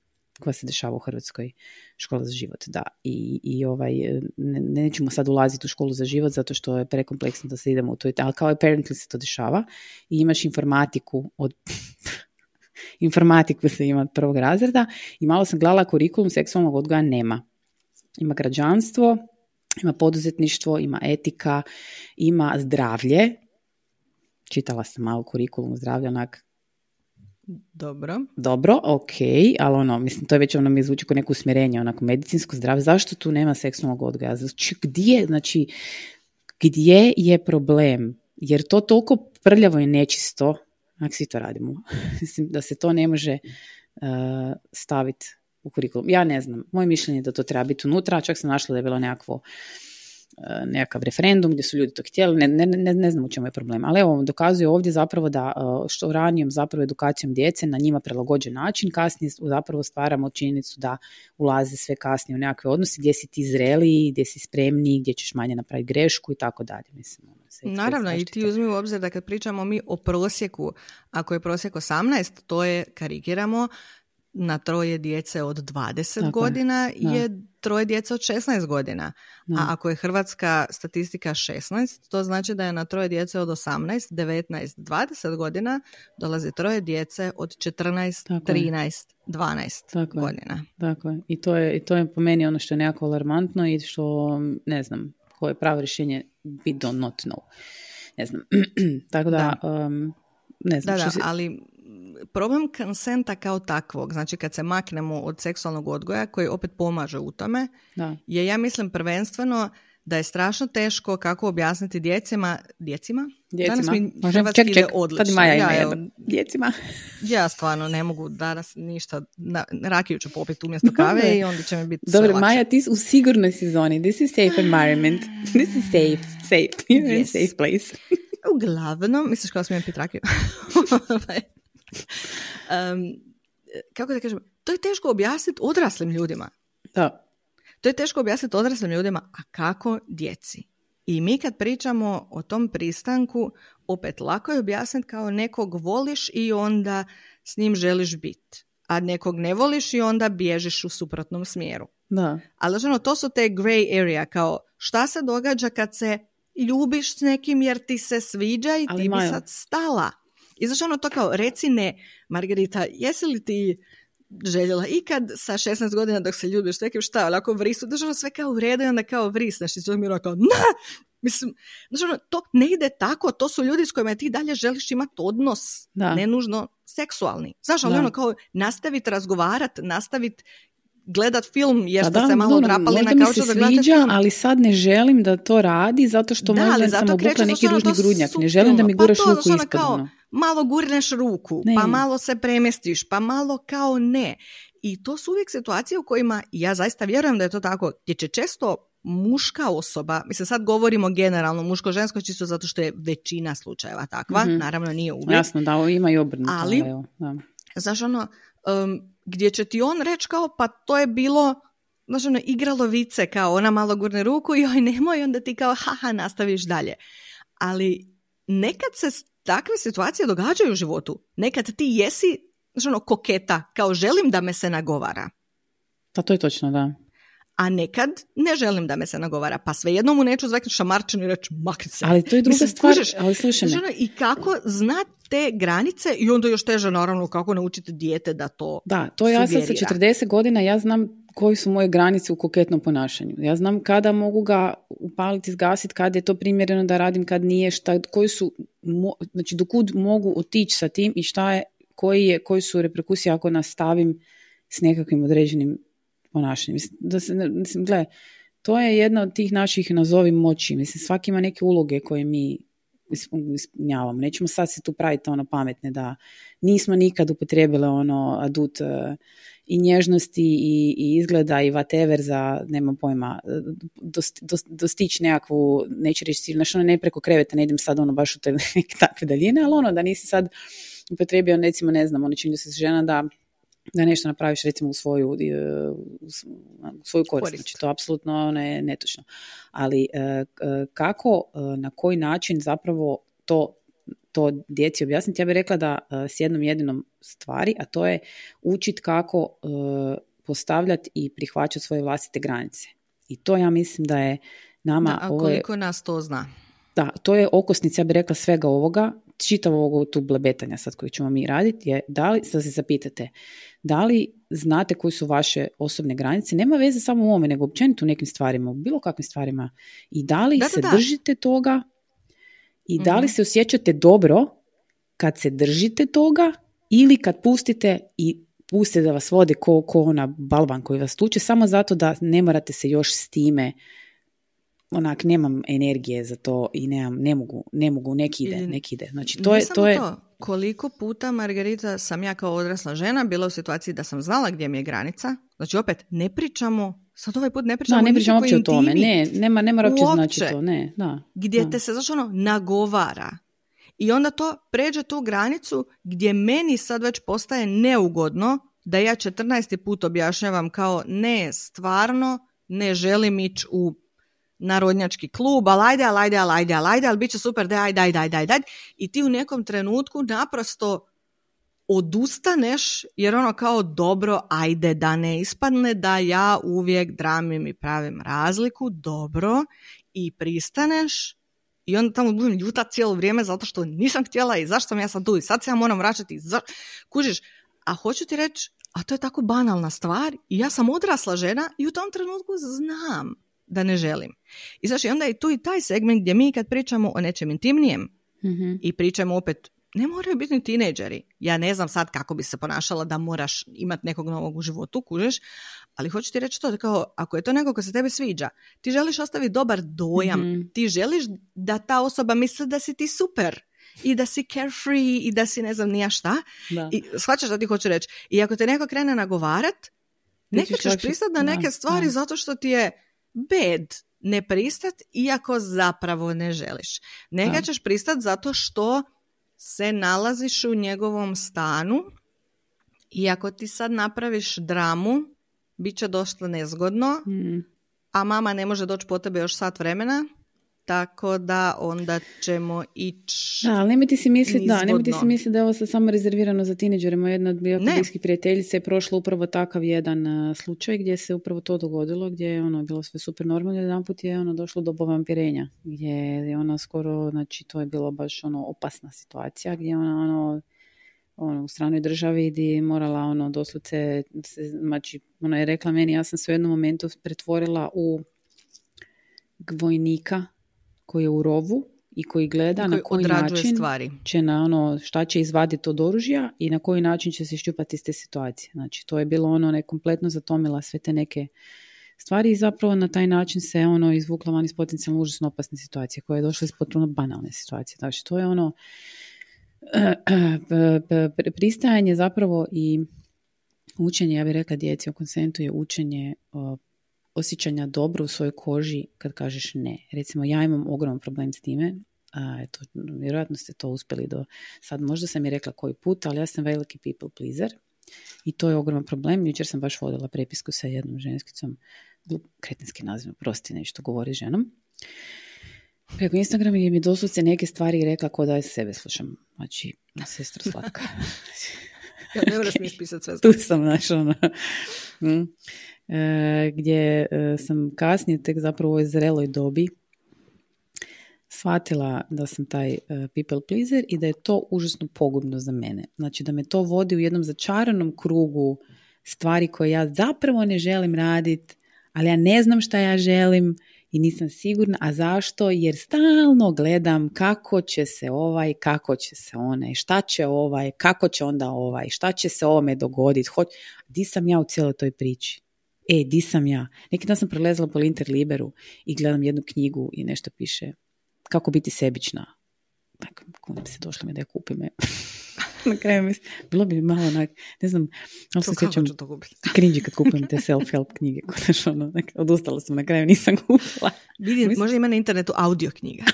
koja se dešava u Hrvatskoj škola za život, da. I, i ovaj, ne, nećemo sad ulaziti u školu za život zato što je prekompleksno da se idemo u to, ali kao apparently se to dešava i imaš informatiku od informatiku se ima od prvog razreda i malo sam gledala kurikulum seksualnog odgoja nema. Ima građanstvo, ima poduzetništvo, ima etika, ima zdravlje. Čitala sam malo kurikulum zdravlja, onak Dobro. dobro, ok, ali ono, mislim, to je već ono mi zvuči kao neko usmjerenje, onako medicinsko zdravlje, zašto tu nema seksualnog odgoja? Znači, gdje, znači, gdje je problem? Jer to toliko prljavo i nečisto, ako svi to radimo, mislim da se to ne može uh, staviti u kurikulum. Ja ne znam, moje mišljenje je da to treba biti unutra, čak sam našla da je bilo nekakvo nekakav referendum gdje su ljudi to htjeli, ne, ne, ne, ne znam u čemu je problem. Ali evo, dokazuje ovdje zapravo da e, što ranijom zapravo edukacijom djece na njima prilagođen način, kasnije zapravo stvaramo činjenicu da ulaze sve kasnije u nekakve odnose gdje si ti zreli, gdje si spremni, gdje ćeš manje napraviti grešku i tako dalje. Mislim, ono, Naravno, i ti uzmi u obzir da kad pričamo mi o prosjeku, ako je prosjek 18, to je, karikiramo, na troje djece od 20 Tako je, godina da. je troje djece od 16 godina. Da. A ako je hrvatska statistika 16, to znači da je na troje djece od 18, 19, 20 godina dolazi troje djece od 14, Tako je. 13, 12 Tako je. godina. Tako je. I to je, i to je po meni ono što je nekako alarmantno i što, ne znam, koje je pravo rješenje, we do not know. Ne znam. Tako da, um, ne znam. Da, što da, se- ali problem konsenta kao takvog, znači kad se maknemo od seksualnog odgoja koji opet pomaže u tome, da. je ja mislim prvenstveno da je strašno teško kako objasniti djecima, djecima? Danas Djecima. mi Može? hrvatski Ček, ček, odlično. Maja ja, evo. Djecima. ja stvarno ne mogu danas ništa, na, rakiju ću popiti umjesto kave i onda će mi biti Dobro. Maja, ti u sigurnoj sezoni. This is safe environment. This is safe. Safe. You're in Yes. safe place. Uglavnom, misliš kao smijem pit rakiju? Em, kako da kažem, to je teško objasniti odraslim ljudima. Da. To je teško objasniti odraslim ljudima, a kako djeci? I mi kad pričamo o tom pristanku, opet lako je objasniti kao nekog voliš i onda s njim želiš biti. A nekog ne voliš i onda bježiš u suprotnom smjeru. Da. Ali znači, ono, to su te gray area, kao šta se događa kad se ljubiš s nekim jer ti se sviđa i Ali ti bi Majo- sad stala. I znači ono to kao, reci ne, Margarita, jesi li ti željela ikad sa 16 godina dok se ljubiš nekim šta, ali ako vrisu, ono sve kao u redu i onda kao vrisneš i to mi ono kao, ne! Mislim, znači ono, to ne ide tako, to su ljudi s kojima ti dalje želiš imati odnos, Da. ne nužno seksualni. Znaš, ali Da. ono kao nastaviti razgovarat, nastaviti gledat film jer Pa ste se malo možda na kauču se da gledate sviđa, film. ali sad ne želim da to radi zato što Da, možda ali sam obukla neki ono ružni grudnjak. Ne želim da mi suptilno. guraš pa to, ruku ono ispod. kao. Malo gurneš ruku, Ne. pa malo se premestiš, pa malo kao ne. I to su uvijek situacije u kojima, ja zaista vjerujem da je to tako, gdje će često muška osoba, mislim sad govorimo generalno muško-žensko čisto zato što je većina slučajeva takva, Mhm. naravno nije uvijek, Jasno, da, ima i obrnuto. Ali- evo, da. znaš ono, um, gdje će ti on reći kao pa to je bilo znaš ono, igralo vice, kao ona malo gurne ruku i joj nemoj, onda ti kao haha nastaviš dalje. Ali nekad se takve situacije događaju u životu. Nekad ti jesi ono, koketa, kao želim da me se nagovara. Pa to je točno, da. A nekad ne želim da me se nagovara, pa svejedno mu neću zveknuti šamarčinu i reći makni se. Ali to je druga Mislim, stvar. Ali slušaj me. I kako znat te granice i onda još teže naravno kako naučiti dijete da to Da, to ja sad sa sugerira. 40 godina, ja znam koji su moje granice u koketnom ponašanju. Ja znam kada mogu ga upaliti, zgasiti, kad je to primjereno da radim, kad nije, šta, koji su, mo- znači dokud mogu otići sa tim i šta je, koji, je, koji su reperkusije ako nastavim s nekakvim određenim ponašanjem. Da se, mislim, gle, to je jedna od tih naših, nazovi moći. Mislim, svaki ima neke uloge koje mi ispunjavamo. Nećemo sad se tu praviti ono pametne da nismo nikad upotrijebile ono adut e, i nježnosti i, i izgleda i whatever za, nema pojma, e, dost, dost- dostići nekakvu, neću reći cilj, znaš ono ne preko kreveta, ne idem sad ono baš u te takve daljine, ali ono da nisi sad upotrijebio recimo ne znam, ono čini se žena da da nešto napraviš recimo u svoju, u svoju korist. Korist. Znači to apsolutno ne, netočno. Ali e, kako, e, na koji način zapravo to to djeci objasniti, ja bih rekla da e, s jednom jedinom stvari, a to je učit kako postavljati i prihvaćati svoje vlastite granice. I to ja mislim da je nama Da, a koliko nas to zna? da, to je okosnica, ja bih rekla, svega ovoga, čitavo ovo tu blebetanja sad koji ćemo mi raditi je da li, sad se zapitate, da li znate koji su vaše osobne granice, nema veze samo u ovome, nego općenito u nekim stvarima, u bilo kakvim stvarima. I da li Da, da, se da. držite toga i da li Mhm. se osjećate dobro kad se držite toga ili kad pustite i pustite da vas vode ko, ko ona balvan koji vas tuče, samo zato da ne morate se još s time onak, nemam energije za to i nemam, ne mogu, ne mogu, nek ide, nek ide. Znači, to je, to je, Koliko puta, Margarita, sam ja kao odrasla žena bila u situaciji da sam znala gdje mi je granica. Znači, opet, ne pričamo, sad ovaj put ne pričamo da, ne o pričam uopće o tome, ne, nema, ne mora uopće znači to, ne, da. Gdje da. te se, znaš ono, nagovara. I onda to pređe tu granicu gdje meni sad već postaje neugodno da ja 14. put objašnjavam kao ne, stvarno ne želim ići u narodnjački klub, ali ajde, ali ajde, ali ajde, ali ajde, ali bit će super, daj, daj, daj, daj, daj. I ti u nekom trenutku naprosto odustaneš jer ono kao dobro, ajde da ne ispadne da ja uvijek dramim i pravim razliku, dobro, i pristaneš i onda tamo budem ljuta cijelo vrijeme zato što nisam htjela i zašto sam ja sad tu i sad se ja moram vraćati. Za... Kužiš, a hoću ti reći, a to je tako banalna stvar i ja sam odrasla žena i u tom trenutku znam da ne želim. I znaš, i onda je tu i taj segment gdje mi kad pričamo o nečem intimnijem Mhm. i pričamo opet, ne moraju biti ni tinejdžeri. Ja ne znam sad kako bi se ponašala da moraš imati nekog novog u životu, kužeš, ali hoću ti reći to, da kao, ako je to neko ko se tebi sviđa, ti želiš ostaviti dobar dojam, Mhm. ti želiš da ta osoba misli da si ti super i da si carefree i da si ne znam nija šta. Da. I shvaćaš što ti hoću reći. I ako te neko krene nagovarat, neka ćeš pristati na da, neke stvari da. zato što ti je bed ne pristat iako zapravo ne želiš. Neka Da. ćeš pristat zato što se nalaziš u njegovom stanu i ako ti sad napraviš dramu, bit će dosta nezgodno, Mhm. a mama ne može doći po tebe još sat vremena, tako da onda ćemo ići... Da, ali nemojte si misliti, da, nemojte si misliti da je ovo sad samo rezervirano za tineđere. Moja jedna od bliskih prijateljica je prošla upravo takav jedan slučaj gdje se upravo to dogodilo, gdje je ono bilo sve super normalno, jedan put je ono došlo do povampirenja, gdje je ona skoro, znači to je bilo baš ono opasna situacija, gdje ona ono ono, u stranoj državi gdje je morala ono doslovce, se, znači ona je rekla meni, ja sam se u jednom momentu pretvorila u vojnika koji je u rovu i koji gleda koji na koji način stvari. će na ono šta će izvaditi od oružja i na koji način će se iščupati iz te situacije. Znači to je bilo ono ne kompletno zatomila sve te neke stvari i zapravo na taj način se ono izvukla van iz potencijalno užasno opasne situacije koja je došla iz potpuno banalne situacije. Znači to je ono pristajanje zapravo i učenje, ja bih rekla djeci o konsentu je učenje osjećanja dobro u svojoj koži kad kažeš ne. Recimo ja imam ogroman problem s time, a eto, vjerojatno ste to uspjeli do sad, možda sam i rekla koji put, ali ja sam veliki people pleaser i to je ogroman problem. Jučer sam baš vodila prepisku sa jednom ženskicom, kretenski naziv, prosti nešto govori ženom. Preko Instagrama gdje mi doslovce neke stvari rekla ko da je sebe slušam. Znači, na sestru slatka. Ja, ne moraš mi ispisati sve. tu sam, znaš, ono. E, gdje e, sam kasnije tek zapravo u ovoj zreloj dobi shvatila da sam taj e, people pleaser i da je to užasno pogubno za mene. Znači da me to vodi u jednom začaranom krugu stvari koje ja zapravo ne želim raditi, ali ja ne znam šta ja želim i nisam sigurna. A zašto? Jer stalno gledam kako će se ovaj, kako će se onaj, šta će ovaj, kako će onda ovaj, šta će se ovome dogoditi. Hoć... Di sam ja u cijeloj toj priči? E, di sam ja? Neki dan sam prelezala po Interliberu i gledam jednu knjigu i nešto piše kako biti sebična. Tako, kunim se, došla mi da je kupim. e. na kraju mi, bilo bi malo onak, ne znam, ali se sjećam cringy kad kupujem te self-help knjige. Konačno, ono, odustala sam, na kraju nisam kupila. Vidim, Mislim- možda ima na internetu audio knjiga.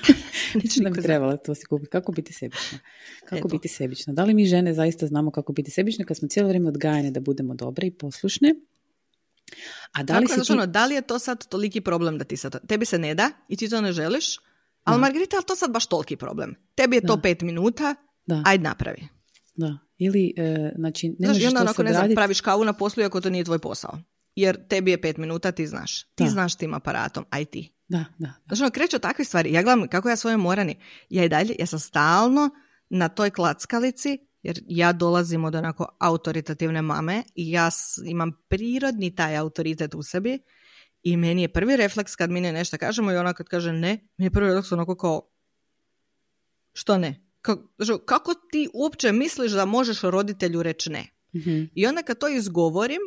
Mislim da bi trebala to si kupiti. Kako biti sebična? Kako Eto. biti sebična? Da li mi žene zaista znamo kako biti sebične kad smo cijelo vrijeme odgajane da budemo dobre i poslušne? A da li Tako si znaš, ti... ono, da li je to sad toliki problem da ti sad, tebi se ne da i ti to ne želiš, ali Da. Margarita, ali to sad baš toliki problem. Tebi je to Da. pet minuta, Da, ajde napravi. da. Ili, e, znači, ne Znaš, možeš onda to onako, sad ne znam, raditi. praviš kavu na poslu iako to nije tvoj posao. Jer tebi je pet minuta, ti znaš. Ti Da. znaš tim aparatom, aj ti. Da, da. Znaš, ono, kreću takve stvari. Ja gledam kako ja svoje morani. Ja i dalje, ja sam stalno na toj klackalici, jer ja dolazim od onako autoritativne mame i ja imam prirodni taj autoritet u sebi i meni je prvi refleks kad mi ne nešto kažemo i ona kad kaže ne, mi je prvi refleks onako kao što ne? Kako, ti uopće misliš da možeš roditelju reći ne? Mhm. I onda kad to izgovorim,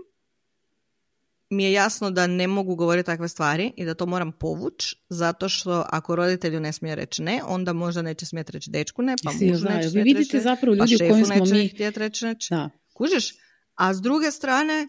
mi je jasno da ne mogu govoriti takve stvari i da to moram povući, zato što ako roditelju ne smije reći ne, onda možda neće smjeti reći dečku ne, pa mužu neće Vi vidite zapravo pa ljudi pa kojim smo mi... reći neće. Da. Kužiš? A s druge strane,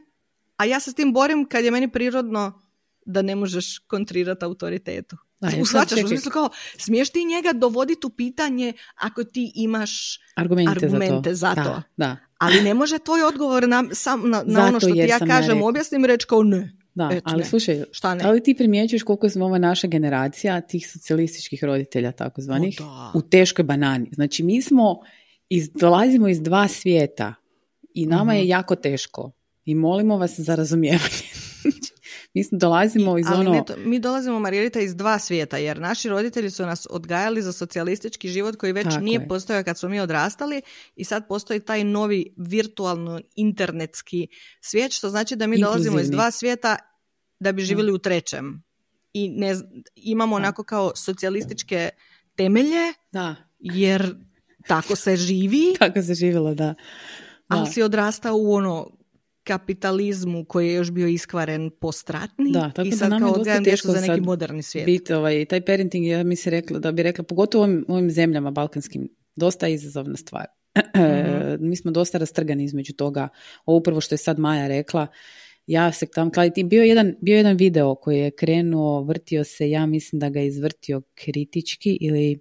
a ja se s tim borim kad je meni prirodno da ne možeš kontrirati autoritetu. Usvaćaš, u smislu kao, smiješ ti njega dovoditi u pitanje ako ti imaš argumente, argumente za to. Za to. Da, Ali ne može tvoj odgovor na, sam, na, na ono što ti ja kažem, ja objasnim, reći kao ne. Da, Reč, ali ne. slušaj, Šta ne? ali ti primjećuješ koliko smo ova naša generacija tih socijalističkih roditelja takozvanih u teškoj banani. Znači mi smo, iz, dolazimo iz dva svijeta i nama Mhm. je jako teško i molimo vas za razumijevanje. Mi smo dolazimo iz Ali ono... mi, to- mi dolazimo, Margarita, iz dva svijeta, jer naši roditelji su nas odgajali za socijalistički život koji već Tako nije je. postojao kad smo mi odrastali i sad postoji taj novi virtualno internetski svijet, što znači da mi dolazimo iz dva svijeta da bi živjeli u trećem. I ne, imamo onako kao socijalističke temelje, Da, jer tako se živi, tako se živjelo, da. da. ali si odrastao u ono kapitalizmu koji je još bio iskvaren postratni Da, tako i da sad nam je kao odgajam teško za neki moderni svijet. Biti ovaj, taj parenting, ja mi se rekla, da bi rekla, pogotovo u ovim, ovim zemljama balkanskim, dosta izazovna stvar. Mhm. Mi smo dosta rastrgani između toga. Ovo upravo što je sad Maja rekla, ja se tam kladiti. Bio je jedan, bio je jedan video koji je krenuo, vrtio se, ja mislim da ga je izvrtio kritički ili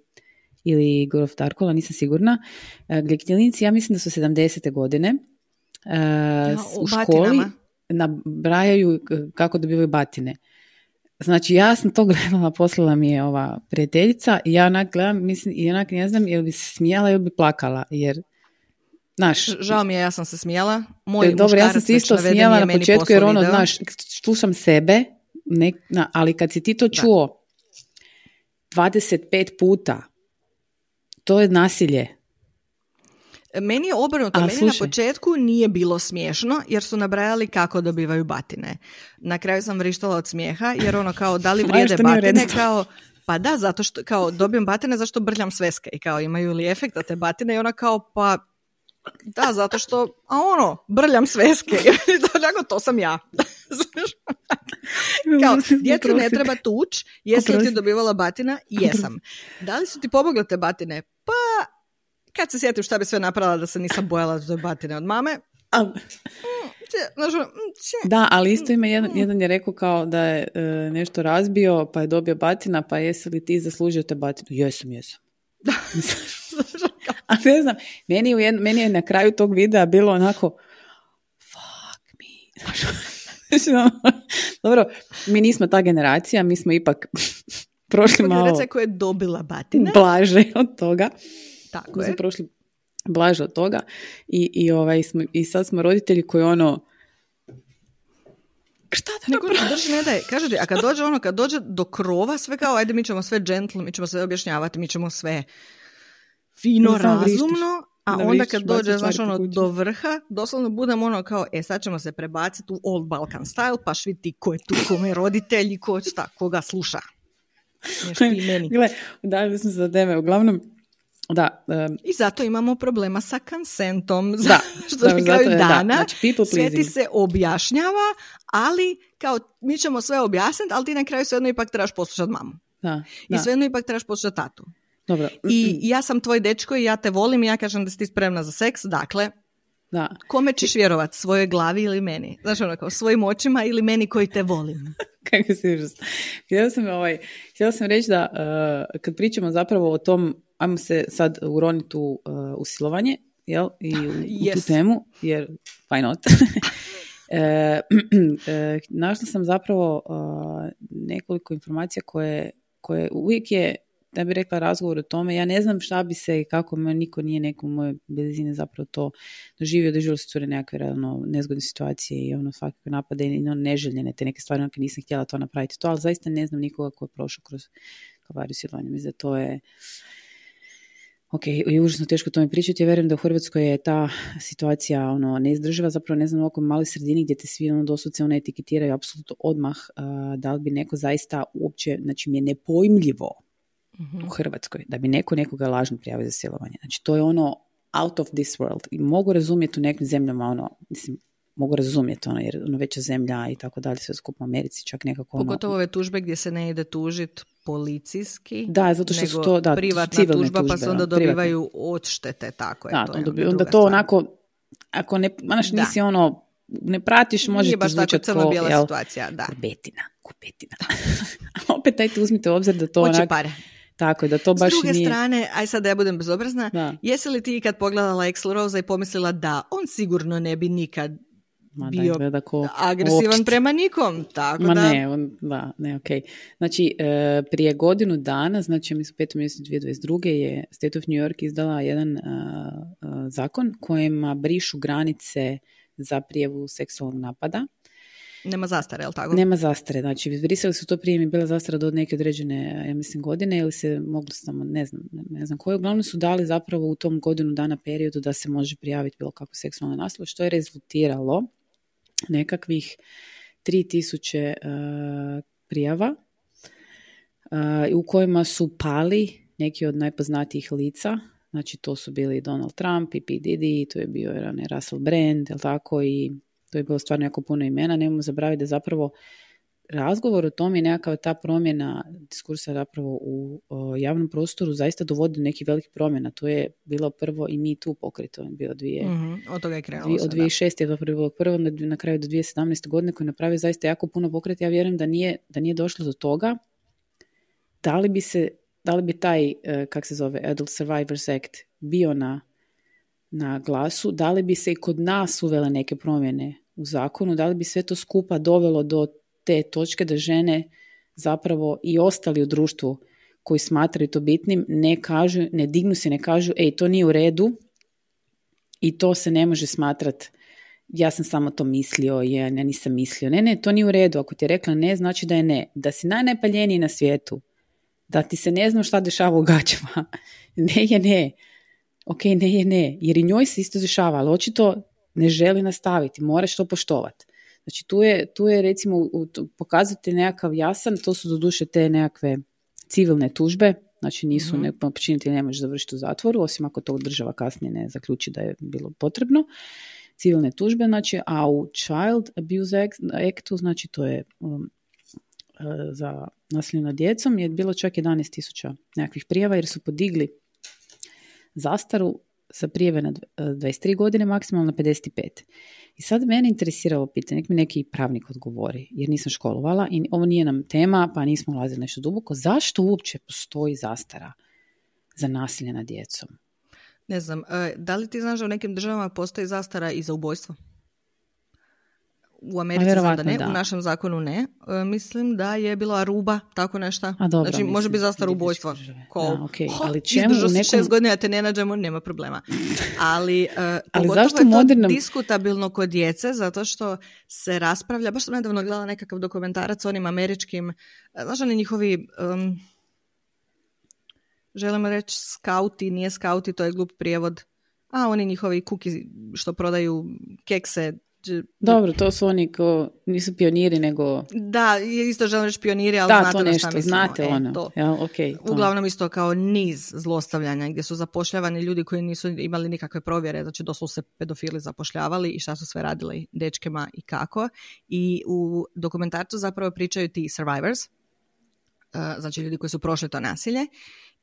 ili Grof Darkola, nisam sigurna, e, gdje knjelinci, ja mislim da su 70. godine, u u školi batinama. nabrajaju kako dobivaju batine. Znači, ja sam to gledala, poslala mi je ova prijateljica i ja onak gledam, mislim, i onak ne znam, jel bi se smijala ili bi plakala, jer, znaš, Žao mi je, ja sam se smijala. Moj E, dobro, ja sam se isto smijala na početku, jer ono, znaš, slušam sebe, ne, na, ali kad si ti to čuo 25 puta, to je nasilje. Meni je obrnuto, meni na slušaj. početku nije bilo smiješno jer su nabrajali kako dobivaju batine. Na kraju sam vrištala od smijeha jer ono kao da li vrijede batine kao pa da, zato što kao dobijem batine zašto brljam sveske i kao imaju li efekta te batine i ona kao pa da, zato što, a ono, brljam sveske. Onako, to sam ja. Kao, djecu ne treba tuć, jesi li ti dobivala batina? Jesam. Da li su ti pomogle te batine? Kad se sjetim šta bi sve napravila da se nisam bojala da batine od mame, znaš, ono, mm, Da, ali isto ima jedan, jedan je rekao kao da je e, nešto razbio, pa je dobio batina, pa jesi li ti zaslužio te batinu? Jesam, jesam. A ne znam, meni, je meni je na kraju tog videa bilo onako fuck me. Ono, Dobro, mi nismo ta generacija, mi smo ipak prošli malo Generacija koja je dobila batine, blaže od toga. Tako je. smo prošli blaže od toga i, i, ovaj, smo, i sad smo roditelji koji ono šta da Nego drži ne daj. Kaže ti, a kad dođe ono, kad dođe do krova, sve kao, ajde mi ćemo sve gentle, mi ćemo sve objašnjavati, mi ćemo sve fino, razumno, a Da onda vrištiš, kad dođe, znaš, ono, do vrha, doslovno budem ono kao, e, sad ćemo se prebaciti u Old Balkan style, pa vidi ko je tu, kome roditelji, ko šta, koga sluša. Nešto i meni. Gle, udaljili smo se za teme. Uglavnom, da, em, I zato imamo problema sa konsentom. Da, što da, zato je, da. dana Znači, people sve ti se objašnjava, ali kao mi ćemo sve objasniti, ali ti na kraju svejedno ipak trebaš poslušati mamu. da, I da. svejedno ipak trebaš poslušati tatu. Dobro, I ja sam tvoj dečko i ja te volim i ja kažem da si ti spremna za seks, dakle, da. kome ćeš vjerovat, svojoj glavi ili meni? Znaš ono kao, svojim očima ili meni koji te volim? Kako si užas. Htjela sam, ovaj, htjela sam reći da eh, kad pričamo zapravo o tom, ajmo se sad uroniti u uh, usilovanje, jel, i u, u tu Yes. temu, jer why not? E, e, našla sam zapravo eh, nekoliko informacija koje, koje uvijek je da bi rekla razgovor o tome, ja ne znam šta bi se i kako me niko nije neko u mojoj blizini zapravo to doživio, doživjeli su cure nekakve realno nezgodne situacije i ono svakakve napade i ono neželjene te neke stvari, onako nisam htjela to napraviti to, ali zaista ne znam nikoga ko je prošao kroz kalvariju silovanja. Mislim da to je Ok, i užasno teško to mi pričati. Ja vjerujem da u Hrvatskoj je ta situacija ono, neizdrživa. Zapravo ne znam oko maloj sredini gdje te svi ono, doslovce ono, etiketiraju apsolutno odmah da li bi neko zaista uopće, znači mi je nepojmljivo u Hrvatskoj da bi neko nekoga lažno prijavio za silovanje. Znači to je ono out of this world. I mogu razumjeti u nekim zemljama ono, mislim, mogu razumjeti ono, jer ono veća zemlja i tako dalje, sve skupo u Americi čak nekako ono... Pogotovo ove tužbe gdje se ne ide tužit policijski, da, zato što su to, da, privatna tužba, pa se onda dobivaju odštete, tako je. Da, to je onda, to onako, ako ne, znaš, nisi ono, ne pratiš, može ti zvučati kao, situacija, da. Kupetina, kupetina. Opet ajte uzmite u obzir da to Hoće pare. Tako da to baš S druge nije... strane, aj sad da ja budem bezobrazna, da. jesi li ti kad pogledala Axl Rose i pomislila da on sigurno ne bi nikad Ma bio da ko agresivan prema nikom, tako Ma da... ne, on, da, ne, ok. Znači, e, prije godinu dana, znači mi su 5. mjesecu 2022. je State of New York izdala jedan zakon kojima brišu granice za prijevu seksualnog napada nema zastare, jel tako? Nema zastare, znači brisali su to prije mi bila zastara do neke određene, ja mislim, godine ili se moglo samo, ne znam, ne znam koje. Uglavnom su dali zapravo u tom godinu dana periodu da se može prijaviti bilo kako seksualno nasilje, što je rezultiralo nekakvih 3000 uh, prijava uh, u kojima su pali neki od najpoznatijih lica, znači to su bili Donald Trump i P. Diddy, to je bio Russell Brand, jel tako, i to je bilo stvarno jako puno imena, nemojmo zaboraviti da zapravo razgovor o tome i nekakva ta promjena diskursa zapravo u javnom prostoru zaista dovodi do nekih velikih promjena. To je bilo prvo i mi tu pokrito, bio dvije, mm od toga je krenulo. Od 2006. je bilo prvo, na kraju do 2017. godine koji je napravio zaista jako puno pokreta. Ja vjerujem da nije, da nije došlo do toga. Da li bi se, da li bi taj, e, kak se zove, Adult Survivors Act bio na, na glasu, da li bi se i kod nas uvele neke promjene u zakonu, da li bi sve to skupa dovelo do te točke da žene zapravo i ostali u društvu koji smatraju to bitnim ne kažu, ne dignu se, ne kažu ej to nije u redu i to se ne može smatrat ja sam samo to mislio, ja ne nisam mislio. Ne, ne, to nije u redu. Ako ti je rekla ne, znači da je ne. Da si najnepaljeniji na svijetu. Da ti se ne znam šta dešava u gaćama. Ne je ne. Ok, ne je ne. Jer i njoj se isto dešava, ali očito ne želi nastaviti, moraš to poštovati. Znači tu je, tu je recimo pokazati nekakav jasan, to su doduše te nekakve civilne tužbe, znači nisu mm-hmm. ne, počinitelj ne može završiti u zatvoru, osim ako to država kasnije ne zaključi da je bilo potrebno. Civilne tužbe, znači, a u Child Abuse Actu, znači to je um, e, za nasilje nad djecom, je bilo čak 11.000 nekakvih prijava jer su podigli zastaru sa prijeve na 23 e, godine, maksimalno na 55. I sad mene interesira ovo pitanje, nek mi neki pravnik odgovori, jer nisam školovala i ovo nije nam tema, pa nismo ulazili nešto duboko. Zašto uopće postoji zastara za nasilje nad djecom? Ne znam, e, da li ti znaš da u nekim državama postoji zastara i za ubojstvo? U Americi znam da ne, u našem zakonu ne. E, mislim da je bila Aruba, tako nešto. A dobro, znači, može biti zastara ubojstva. Ko, okay. Ali čemu nekom... si šest godina, ja te ne nađemo, nema problema. Ali, uh, Ali zašto je to modernom... diskutabilno kod djece, zato što se raspravlja, baš sam nedavno gledala nekakav dokumentarac o onim američkim, e, znaš oni njihovi... Um, želim reći skauti, nije skauti, to je glup prijevod. A oni njihovi kuki što prodaju kekse, dobro, to su oni ko nisu pioniri, nego... Da, isto želim reći pioniri, ali da, znate to nešto, na znate e, ono. To. Ja, okay, Uglavnom isto kao niz zlostavljanja gdje su zapošljavani ljudi koji nisu imali nikakve provjere, znači doslovno se pedofili zapošljavali i šta su sve radili dečkima i kako. I u dokumentarcu zapravo pričaju ti survivors, e, znači ljudi koji su prošli to nasilje.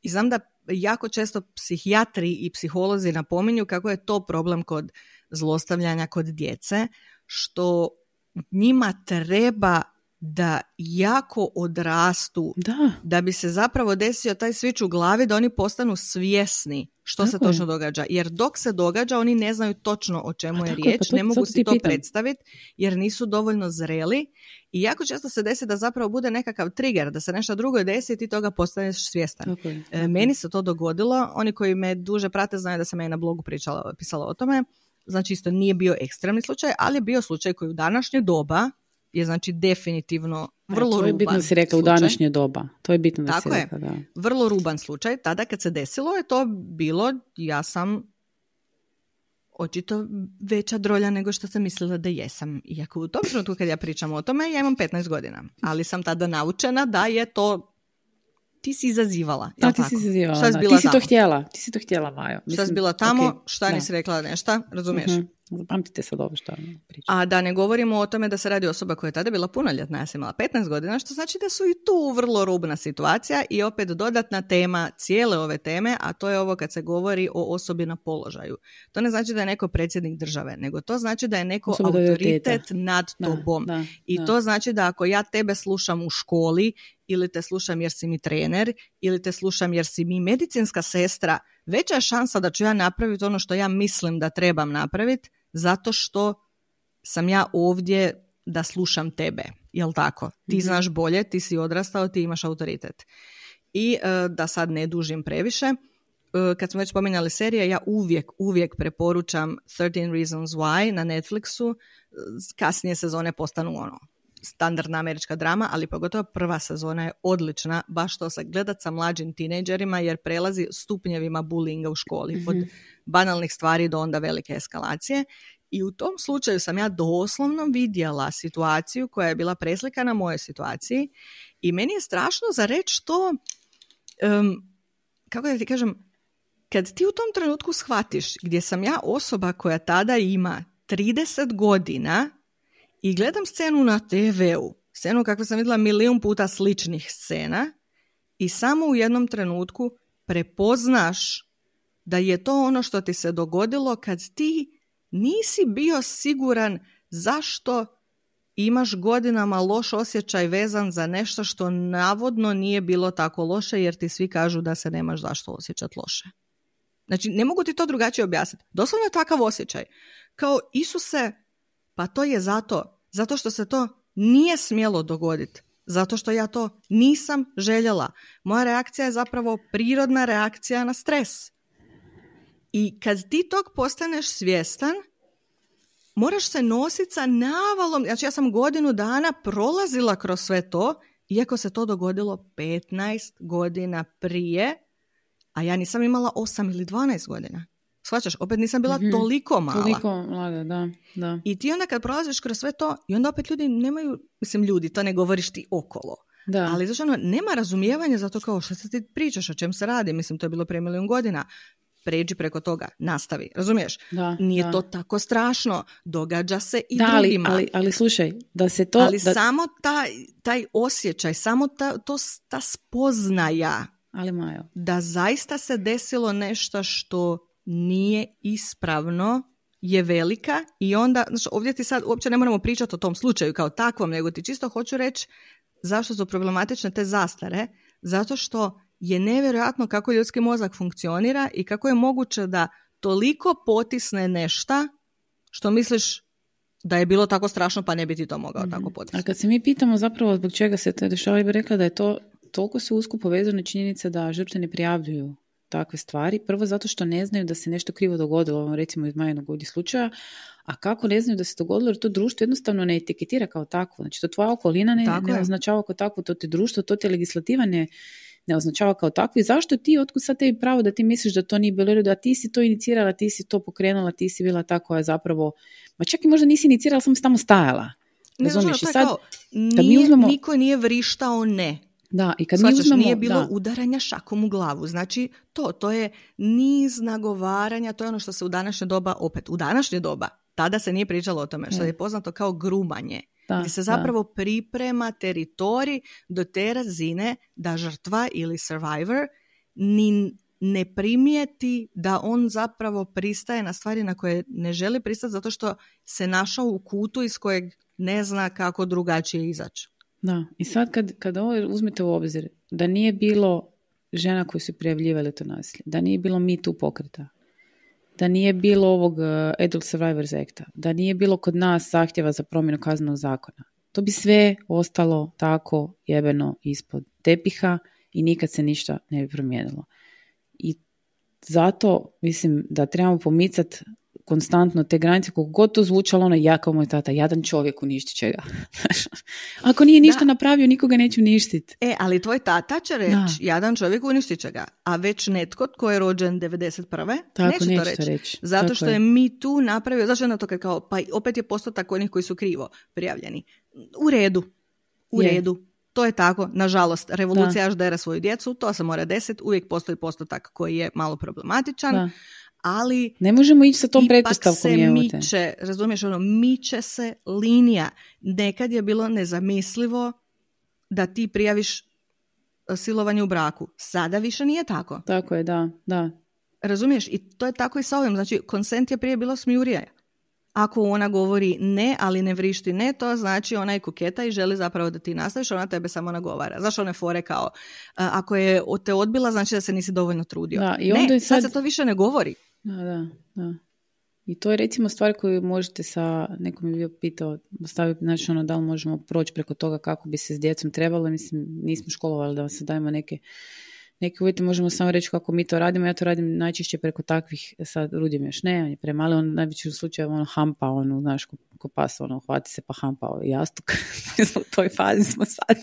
I znam da jako često psihijatri i psiholozi napominju kako je to problem kod zlostavljanja kod djece, što njima treba da jako odrastu da. da bi se zapravo desio taj switch u glavi da oni postanu svjesni što se točno događa. Jer dok se događa oni ne znaju točno o čemu je riječ, pa ne mogu si to predstaviti jer nisu dovoljno zreli i jako često se desi da zapravo bude nekakav trigger, da se nešto drugo desi i ti toga postaneš svjestan. E, meni se to dogodilo, oni koji me duže prate znaju da sam ja na blogu pričala, pisala o tome, znači isto nije bio ekstremni slučaj, ali je bio slučaj koji u današnje doba je znači definitivno vrlo E, to je bitno da si rekla u današnje doba. To je bitno da Tako si je. rekla, da. Vrlo ruban slučaj. Tada kad se desilo je to bilo, ja sam očito veća drolja nego što sam mislila da jesam. Iako u tom trenutku kad ja pričam o tome, ja imam 15 godina. Ali sam tada naučena da je to ti si izazivala. Da, ti tako? si izazivala, Šta si bila Ti si tamo? to htjela. Ti si to htjela, Majo. Šta si Mislim, bila tamo, šta nisi rekla nešto, razumiješ? Mhm. Zapamtite sad ovo što pričam. A da ne govorimo o tome da se radi osoba koja je tada bila punoljetna, ja sam imala 15 godina, što znači da su i tu vrlo rubna situacija i opet dodatna tema cijele ove teme, a to je ovo kad se govori o osobi na položaju. To ne znači da je neko predsjednik države, nego to znači da je neko Osoba autoritet nad Da, tobom. da, I da. to znači da ako ja tebe slušam u školi ili te slušam jer si mi trener ili te slušam jer si mi medicinska sestra, veća je šansa da ću ja napraviti ono što ja mislim da trebam napraviti zato što sam ja ovdje da slušam tebe. Jel tako? Ti Mhm. znaš bolje, ti si odrastao, ti imaš autoritet. I e, da sad ne dužim previše, e, kad smo već spominjali serije, ja uvijek, uvijek preporučam 13 Reasons Why na Netflixu. Kasnije sezone postanu ono standardna američka drama, ali pogotovo prva sezona je odlična, baš to se gledat sa mlađim tinejdžerima jer prelazi stupnjevima bullyinga u školi, od banalnih stvari do onda velike eskalacije. I u tom slučaju sam ja doslovno vidjela situaciju koja je bila preslikana mojoj situaciji i meni je strašno za reći što, em, kako da ti kažem, kad ti u tom trenutku shvatiš gdje sam ja osoba koja tada ima 30 godina i gledam scenu na TV-u, scenu kakvu sam vidjela milijun puta sličnih scena i samo u jednom trenutku prepoznaš da je to ono što ti se dogodilo kad ti nisi bio siguran zašto imaš godinama loš osjećaj vezan za nešto što navodno nije bilo tako loše jer ti svi kažu da se nemaš zašto osjećati loše. Znači, ne mogu ti to drugačije objasniti. Doslovno je takav osjećaj. Kao, Isuse, pa to je zato. Zato što se to nije smjelo dogoditi. Zato što ja to nisam željela. Moja reakcija je zapravo prirodna reakcija na stres. I kad ti tog postaneš svjestan, moraš se nositi sa navalom. Znači ja sam godinu dana prolazila kroz sve to, iako se to dogodilo 15 godina prije, a ja nisam imala 8 ili 12 godina. Shvaćaš, opet nisam bila Mhm. toliko mala. Toliko mlada, da, da. I ti onda kad prolaziš kroz sve to, i onda opet ljudi nemaju, mislim ljudi, to ne govoriš ti okolo. Da. Ali znači ono, nema razumijevanja za to kao što se ti pričaš, o čem se radi, mislim to je bilo prije milijun godina. Pređi preko toga, nastavi, razumiješ? Da, Nije da. to tako strašno, događa se i da, ali, drugima. ali, ali slušaj, da se to... ali da, samo taj, taj osjećaj, samo ta, to, ta spoznaja ali Majo, da zaista se desilo nešto što nije ispravno je velika i onda, znači ovdje ti sad uopće ne moramo pričati o tom slučaju kao takvom, nego ti čisto hoću reći zašto su problematične te zastare, zato što je nevjerojatno kako ljudski mozak funkcionira i kako je moguće da toliko potisne nešta što misliš da je bilo tako strašno pa ne bi ti to mogao tako A potisnuti. kad se mi pitamo zapravo zbog čega se to dešava, ja bih rekla da je to toliko se usko povezane činjenice da žrtve ne prijavljuju takve stvari. Prvo zato što ne znaju da se nešto krivo dogodilo, recimo iz Majinog ovdje slučaja, a kako ne znaju da se dogodilo jer to društvo jednostavno ne etiketira kao takvo. Znači to tvoja okolina ne, ne označava kao takvo, to te društvo, to te legislativa ne, ne označava kao takvo. I zašto ti, otkud sad tebi pravo da ti misliš da to nije bilo u redu, a ti si to inicirala, ti si to pokrenula, ti si bila ta koja je zapravo, ma čak i možda nisi inicirala, samo si tamo stajala. Ne, znaš, ono, Razumiješ? I to je sad, kao, mi nije, uzmemo- niko nije vrištao ne. Da, i kad mi Shvaćaš, uzmemo, nije bilo da, udaranja šakom u glavu. Znači, to, to je niz nagovaranja, to je ono što se u današnje doba, opet, u današnje doba, tada se nije pričalo o tome, što Ne. je poznato kao grumanje. da, gdje se da. zapravo priprema teritorij do te razine da žrtva ili survivor ni ne primijeti da on zapravo pristaje na stvari na koje ne želi pristati zato što se našao u kutu iz kojeg ne zna kako drugačije izaći. Da, i sad kad, kad ovo uzmete u obzir, da nije bilo žena koje su prijavljivale to nasilje, da nije bilo Me Too pokreta, da nije bilo ovog uh, Adult Survivors Acta, da nije bilo kod nas zahtjeva za promjenu kaznenog zakona, to bi sve ostalo tako jebeno ispod tepiha i nikad se ništa ne bi promijenilo. I zato mislim da trebamo pomicati konstantno te granice, koliko god to zvučalo, ono ja kao moj tata, jadan čovjek uništit će ga. Ako nije ništa napravio, nikoga neće uništiti. E, ali tvoj tata će reći, jadan čovjek uništit će ga, a već netko tko je rođen 91. Tako, neće, to reći. Zato što je. mi tu napravio, zašto je na to kao, pa opet je postotak onih koji su krivo prijavljeni. U redu, u redu. To je tako, nažalost, revolucija dera svoju djecu, to se mora desiti, uvijek postoji postotak koji je malo problematičan, ali... Ne možemo ići sa tom pretpostavkom. se miče, razumiješ, ono, miče se linija. Nekad je bilo nezamislivo da ti prijaviš e, silovanje u braku. Sada više nije tako. Tako je, da, da. Razumiješ? I to je tako i sa ovim. Znači, konsent je prije bilo smijurija. Ako ona govori ne, ali ne vrišti ne, to znači ona je koketa i želi zapravo da ti nastaviš, ona tebe samo nagovara. Zašto one fore kao, ako je te odbila, znači da se nisi dovoljno trudio. Da, i onda ne, sad... sad se to više ne govori. Da, da, da. I to je recimo stvar koju možete sa, nekom je bio pitao, staviti, znači ono, da li možemo proći preko toga kako bi se s djecom trebalo, mislim, nismo školovali da vam se dajemo neke neki uvjeti možemo samo reći kako mi to radimo. Ja to radim najčešće preko takvih, sad Rudim još ne, on je premali, on najveći slučaju ono hampa, ono, znaš, ko, ko pas, ono, hvati se pa hampa ovaj jastuk. u toj fazi smo sad.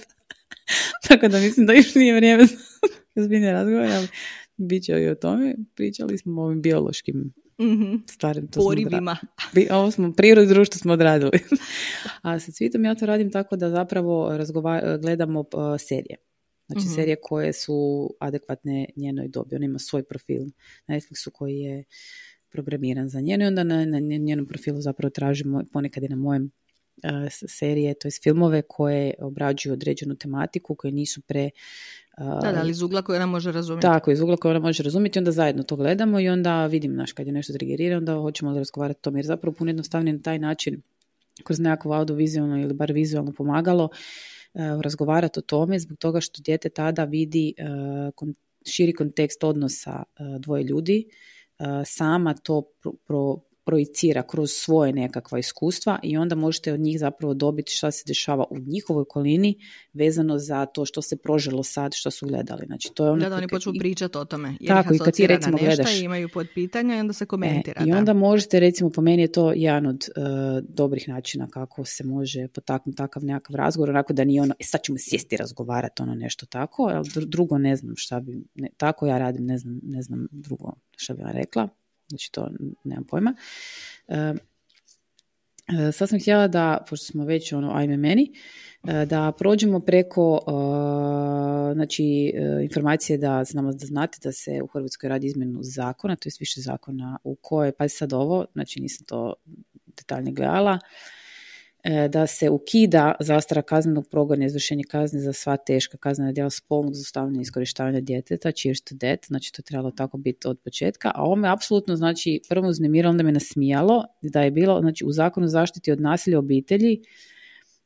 Tako da mislim da još nije vrijeme za zbiljne razgovore, ali bit će i o tome. Pričali smo o ovim biološkim mm-hmm. stvarima. Porivima. Smo ovo smo, prirodu društvo smo odradili. A sa cvitom ja to radim tako da zapravo gledamo uh, serije. Znači mm serije koje su adekvatne njenoj dobi. Ona ima svoj profil na Netflixu koji je programiran za njeno i onda na, na njenom profilu zapravo tražimo ponekad i na mojem serije, to je filmove koje obrađuju određenu tematiku, koje nisu pre... Da, da, ali iz ugla koje ona može razumjeti. Tako, iz ugla koje ona može razumjeti, onda zajedno to gledamo i onda vidim, naš, kad je nešto trigerira, onda hoćemo li razgovarati o tome, jer zapravo puno jednostavnije na taj način, kroz nekakvo audiovizualno ili bar vizualno pomagalo, razgovarati o tome zbog toga što dijete tada vidi širi kontekst odnosa dvoje ljudi, sama to pro, projicira kroz svoje nekakva iskustva i onda možete od njih zapravo dobiti šta se dešava u njihovoj okolini vezano za to što se prožilo sad, što su gledali. Znači, to je ono da, da oni počnu pričati o tome. Jer tako, i kad ti recimo gledaš. I imaju pod pitanja i onda se komentira. E, I onda možete, recimo, po meni je to jedan od uh, dobrih načina kako se može potaknuti takav nekakav razgovor, onako da nije ono, e, sad ćemo sjesti razgovarati, ono nešto tako, ali drugo ne znam šta bi, ne, tako ja radim, ne znam, ne znam drugo šta bi vam rekla Znači to nemam pojma. E, sad sam htjela da, pošto smo već ono, ajme meni, e, da prođemo preko e, znači, informacije da znamo da znate da se u Hrvatskoj radi izmjenu zakona, to je više zakona u kojoj, pa sad ovo, znači nisam to detaljnije gledala, E, da se ukida zastara kaznenog progona izvršenje kazne za sva teška kaznena djela spolnog zlostavljanja i iskorištavanja djeteta, cheers to death, znači to je trebalo tako biti od početka, a ovo me apsolutno, znači, prvo uznemiralo, onda me nasmijalo da je bilo, znači, u zakonu zaštiti od nasilja obitelji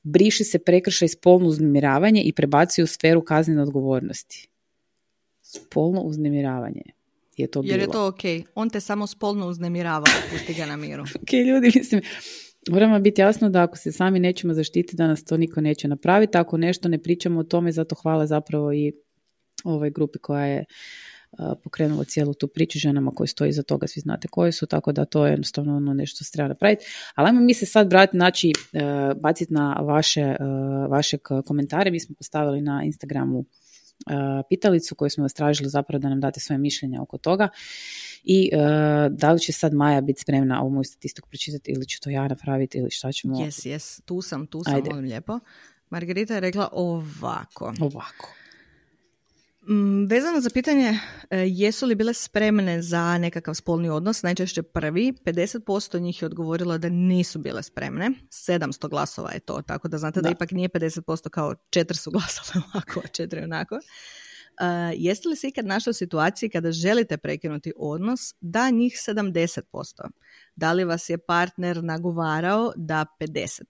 briši se prekršaj spolno uznemiravanje i prebacuje u sferu kaznene odgovornosti. Spolno uznemiravanje je to Jer je to ok. On te samo spolno uznemirava, pusti ga na miru. ok, ljudi, mislim, Moramo biti jasno da ako se sami nećemo zaštititi, da nas to niko neće napraviti. Ako nešto ne pričamo o tome, zato hvala zapravo i ovoj grupi koja je pokrenula cijelu tu priču ženama koje stoji iza toga, svi znate koje su, tako da to je jednostavno ono nešto se treba napraviti. Ali ajmo mi se sad vratiti, znači, e, baciti na vaše, e, vaše komentare. Mi smo postavili na Instagramu pitalicu koju smo vas tražili zapravo da nam date svoje mišljenja oko toga i uh, da li će sad Maja biti spremna ovu moju statistiku pročitati ili ću to ja napraviti ili šta ćemo... Jes, jes, tu sam, tu sam, Ajde. molim lijepo. Margarita je rekla ovako. Ovako. Mm, vezano za pitanje e, jesu li bile spremne za nekakav spolni odnos, najčešće prvi, 50% njih je odgovorilo da nisu bile spremne, 700 glasova je to, tako da znate da, da ipak nije 50% kao četiri su glasove ovako, a četiri onako. Uh, jeste li se ikad našli u situaciji kada želite prekinuti odnos da njih 70%? Da li vas je partner nagovarao da 50%?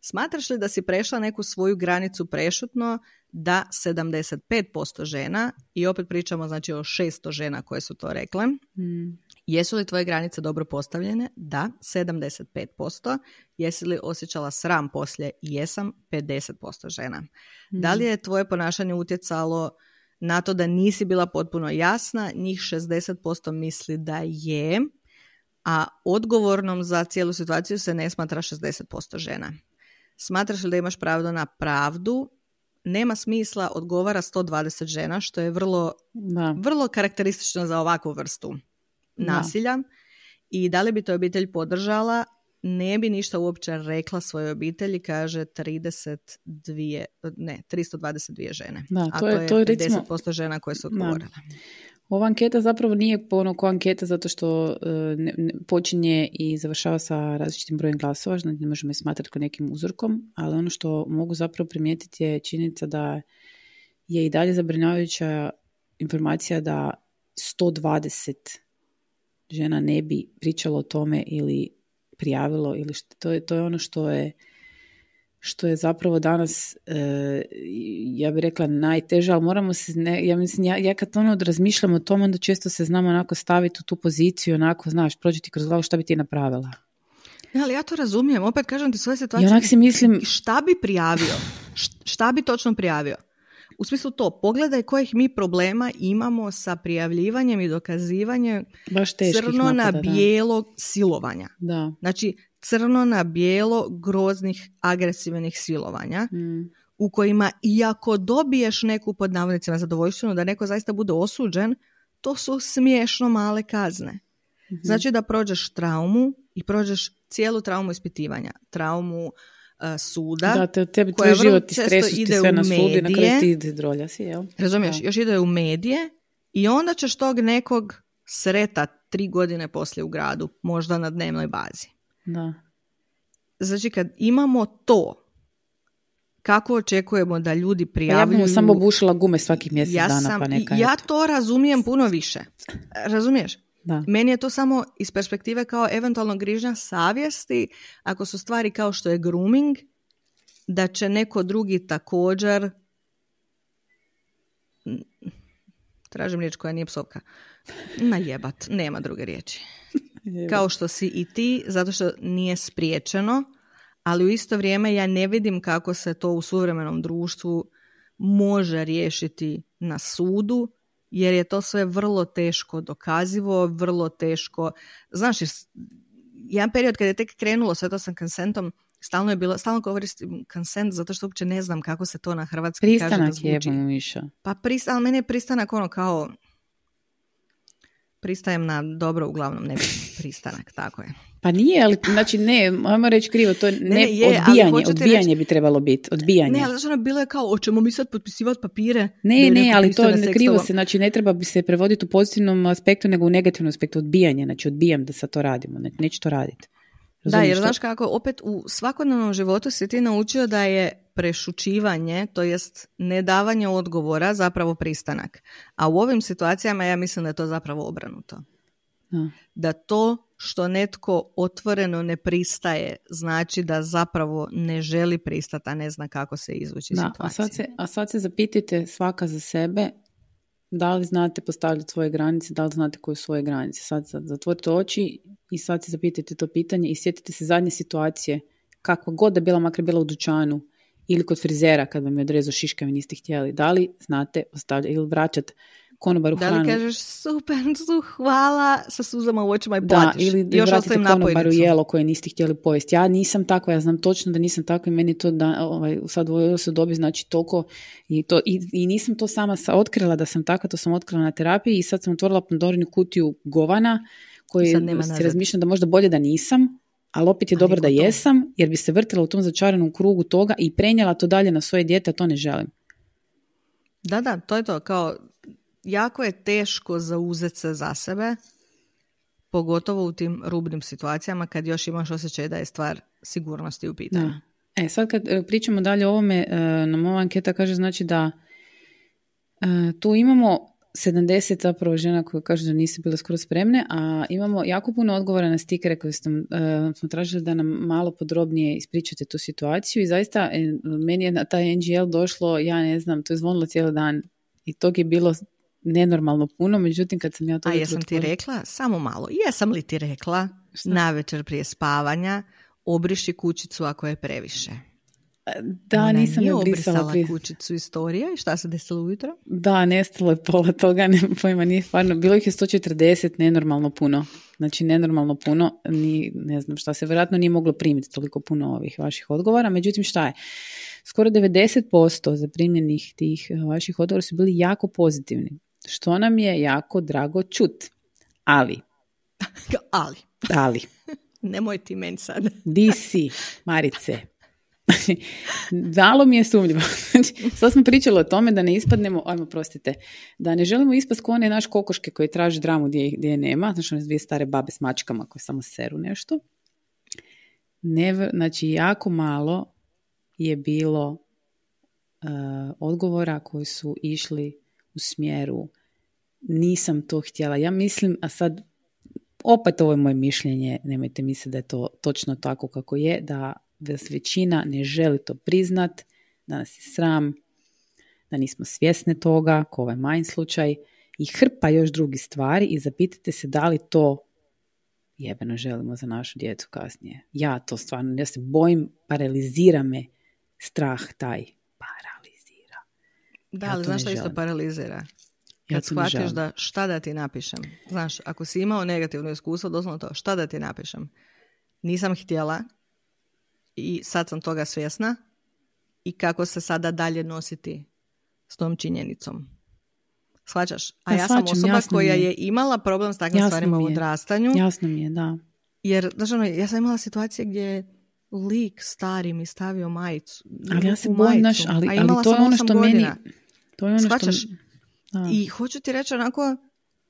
Smatraš li da si prešla neku svoju granicu prešutno da 75% žena, i opet pričamo znači o 600 žena koje su to rekle, mm. jesu li tvoje granice dobro postavljene? Da, 75%. Jesi li osjećala sram poslije? Jesam, 50% žena. Da li mm. je tvoje ponašanje utjecalo na to da nisi bila potpuno jasna? Njih 60% misli da je, a odgovornom za cijelu situaciju se ne smatra 60% žena. Smatraš li da imaš pravo na pravdu? Nema smisla, odgovara 120 žena, što je vrlo, Da. vrlo karakteristično za ovakvu vrstu Da. nasilja. I da li bi to obitelj podržala? Ne bi ništa uopće rekla svojoj obitelji, kaže 32, ne, 322 žene. Da, A to je- to je recimo- 10% žena koje su Da. odgovorile. Ova anketa zapravo nije ono ko anketa zato što e, ne, ne- počinje i završava sa različitim brojem glasova, znači ne možemo je smatrati kao nekim uzorkom, ali ono što mogu zapravo primijetiti je činjenica da je i dalje zabrinjavajuća informacija da 120 žena ne bi pričalo o tome ili prijavilo ili što, to, je, to je ono što je što je zapravo danas, e, ja bih rekla, najteže, ali moramo se, ne, ja mislim, ja, ja kad ono razmišljam o tom, onda često se znam onako staviti u tu poziciju, onako, znaš, prođi ti kroz glavu šta bi ti napravila. Ne, ali ja to razumijem, opet kažem ti svoje I situacije. onak si mislim, Šta bi prijavio? Šta bi točno prijavio? U smislu to, pogledaj kojih mi problema imamo sa prijavljivanjem i dokazivanjem baš crno na napada, bijelo silovanja. Da. Znači, crno na bijelo groznih agresivnih silovanja Mm, u kojima iako dobiješ neku pod navodnicima zadovoljštinu da neko zaista bude osuđen, to su smiješno male kazne. mhm. Znači da prođeš traumu i prođeš cijelu traumu ispitivanja, traumu e, suda, Da, te, tebi tvoj život i često stres ti sve na sudu i na kraju ti ide drolja si, jel? razumiješ, Da. još ide u medije i onda ćeš tog nekog sreta tri godine poslije u gradu, možda na dnevnoj bazi. Da. Znači kad imamo to, kako očekujemo da ljudi Pa ja prijavljuju... bi mu samo bušila gume svakih mjesec ja dana, sam, pa neka ja eto. to razumijem puno više. Razumiješ? Da. Meni je to samo iz perspektive kao eventualno grižnja savjesti, ako su stvari kao što je grooming, da će neko drugi također tražim riječ koja nije psovka. Najebat, nema druge riječi. Kao što si i ti, zato što nije spriječeno, ali u isto vrijeme ja ne vidim kako se to u suvremenom društvu može riješiti na sudu, jer je to sve vrlo teško dokazivo, vrlo teško... Znaš, jedan period kad je tek krenulo sve to sa konsentom, stalno je bilo, stalno koristim consent zato što uopće ne znam kako se to na hrvatski kaže da Pristanak je zvuči. miša. Pa prist, ali meni je pristanak ono kao pristajem na dobro, uglavnom ne pristanak, tako je. Pa nije, ali znači ne, ajmo reći krivo, to je ne, ne, je, odbijanje, odbijanje reći- bi trebalo biti, odbijanje. Ne, ali znači ono bilo je kao, hoćemo mi sad potpisivati papire? Ne, ne, ali to ne krivo se, znači ne treba bi se prevoditi u pozitivnom aspektu, nego u negativnom aspektu, odbijanje, znači odbijam da sad to radimo, ne, neću to raditi. Da, jer to? znaš kako, opet u svakodnevnom životu si ti naučio da je prešućivanje, to jest nedavanje odgovora, zapravo pristanak. A u ovim situacijama ja mislim da je to zapravo obranuto. Da. Da to što netko otvoreno ne pristaje, znači da zapravo ne želi pristati, a ne zna kako se izvući iz Da, a situacije. sad, se, a sad se zapitajte svaka za sebe da li znate postavljati svoje granice, da li znate koje su svoje granice. Sad, sad zatvorite oči i sad se zapitajte to pitanje i sjetite se zadnje situacije, kakva god da bila, makar bila u dućanu ili kod frizera kad vam je odrezao šiška i niste htjeli. Da li znate postavljati ili vraćati konobaru Da hranu? li kažeš super su, hvala, sa suzama u očima i Da, platiš. ili Još vratite konobaru jelo koje niste htjeli pojesti. Ja nisam takva, ja znam točno da nisam takva i meni to da, ovaj, sad u ovoj se dobi znači toliko i, to, i, i nisam to sama sa, otkrila da sam takva, to sam otkrila na terapiji i sad sam otvorila Pandorinu kutiju govana koji se razmišljam da možda bolje da nisam, ali opet je Ali dobro da jesam, jer bi se vrtila u tom začaranom krugu toga i prenijela to dalje na svoje dijete, a to ne želim. Da, da, to je to. Kao, jako je teško zauzeti se za sebe, pogotovo u tim rubnim situacijama kad još imaš osjećaj da je stvar sigurnosti u pitanju. Da. E, sad kad e, pričamo dalje o ovome, e, nam ova anketa kaže znači da e, tu imamo 70 zapravo žena koje kažu da nisu bile skoro spremne, a imamo jako puno odgovora na stikere koje ste, e, smo tražili da nam malo podrobnije ispričate tu situaciju i zaista meni je na taj NGL došlo, ja ne znam, to je zvonilo cijeli dan i tog je bilo nenormalno puno, međutim kad sam ja to A jesam ti rekla, samo malo, jesam li ti rekla Šta? na večer prije spavanja, obriši kućicu ako je previše. Da, Ona nisam nije je brisala obrisala prije. kućicu istorija i šta se desilo ujutro? Da, nestalo je pola toga, nemam pojma, nije stvarno, bilo ih je 140, nenormalno puno. Znači, nenormalno puno, ni, ne znam šta se, vjerojatno nije moglo primiti toliko puno ovih vaših odgovora, međutim šta je? Skoro 90% zaprimljenih tih eh, vaših odgovora su bili jako pozitivni, što nam je jako drago čut. Ali, Ali, ali, nemoj ti meni sad. di si, Marice? Malo mi je sumnjivo. Znači, sad smo pričali o tome da ne ispadnemo, ajmo prostite, da ne želimo ispast kao one naš kokoške koji traže dramu gdje, gdje je nema, znači one dvije stare babe s mačkama koje samo seru nešto. Ne, znači, jako malo je bilo uh, odgovora koji su išli u smjeru nisam to htjela. Ja mislim, a sad opet ovo je moje mišljenje, nemojte misliti da je to točno tako kako je, da vas većina ne želi to priznat, da nas je sram, da nismo svjesne toga, ko ovaj manj slučaj, i hrpa još drugih stvari i zapitajte se da li to jebeno želimo za našu djecu kasnije. Ja to stvarno, ja se bojim, paralizira me strah taj. Da, Ja ali znaš što isto paralizira? Ja Kad ne shvatiš da šta da ti napišem. Znaš, ako si imao negativno iskustvo, doslovno to, šta da ti napišem. Nisam htjela i sad sam toga svjesna i kako se sada dalje nositi s tom činjenicom. Shvaćaš? A Ja ja sam osoba koja je. je imala problem s takvim Jasno stvarima u odrastanju. Jasno mi je, da. Jer, znaš ono, ja sam imala situacije gdje je lik stari mi stavio majicu. Ali ja se bojim, ali, ali to je ono što meni... To je ono Shvaćaš? što... Da. I hoću ti reći onako,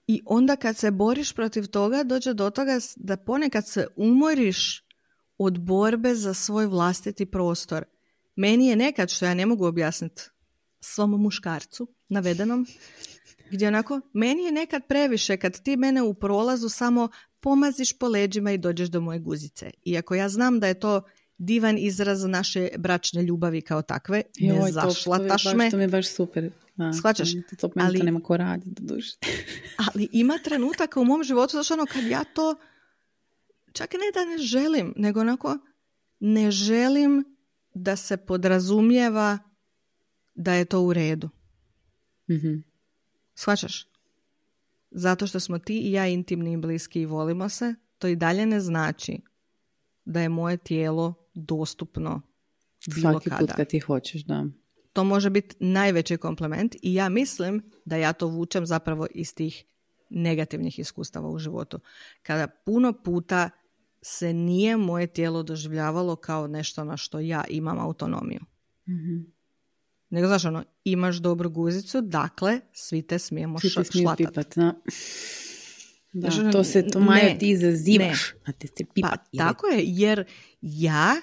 i onda kad se boriš protiv toga, dođe do toga da ponekad se umoriš od borbe za svoj vlastiti prostor. Meni je nekad, što ja ne mogu objasniti svom muškarcu navedenom, gdje onako, meni je nekad previše kad ti mene u prolazu samo pomaziš po leđima i dođeš do moje guzice. Iako ja znam da je to divan izraz naše bračne ljubavi kao takve, Joj, ne to- to zašlataš baš- me, To mi je baš super. Da, Shvaćaš? To, to, Ali- to nema ko raditi, do duše. ali ima trenutaka u mom životu, znaš ono, kad ja to, čak i ne da ne želim, nego onako, ne želim da se podrazumijeva da je to u redu. Mhm. Shvaćaš? Zato što smo ti i ja intimni i bliski i volimo se, to i dalje ne znači da je moje tijelo dostupno bilo Svaki kada. put kad ti hoćeš, da. To može biti najveći komplement i ja mislim da ja to vučem zapravo iz tih negativnih iskustava u životu. Kada puno puta se nije moje tijelo doživljavalo kao nešto na što ja imam autonomiju. Mhm. Nego znaš ono, imaš dobru guzicu, dakle, svi te smijemo Svi te smiju šlatat. pipat, da. Da, Znaš, ono, to se, to ne, ti izazivaš, a ti se Pa pipat. je- tako je, jer ja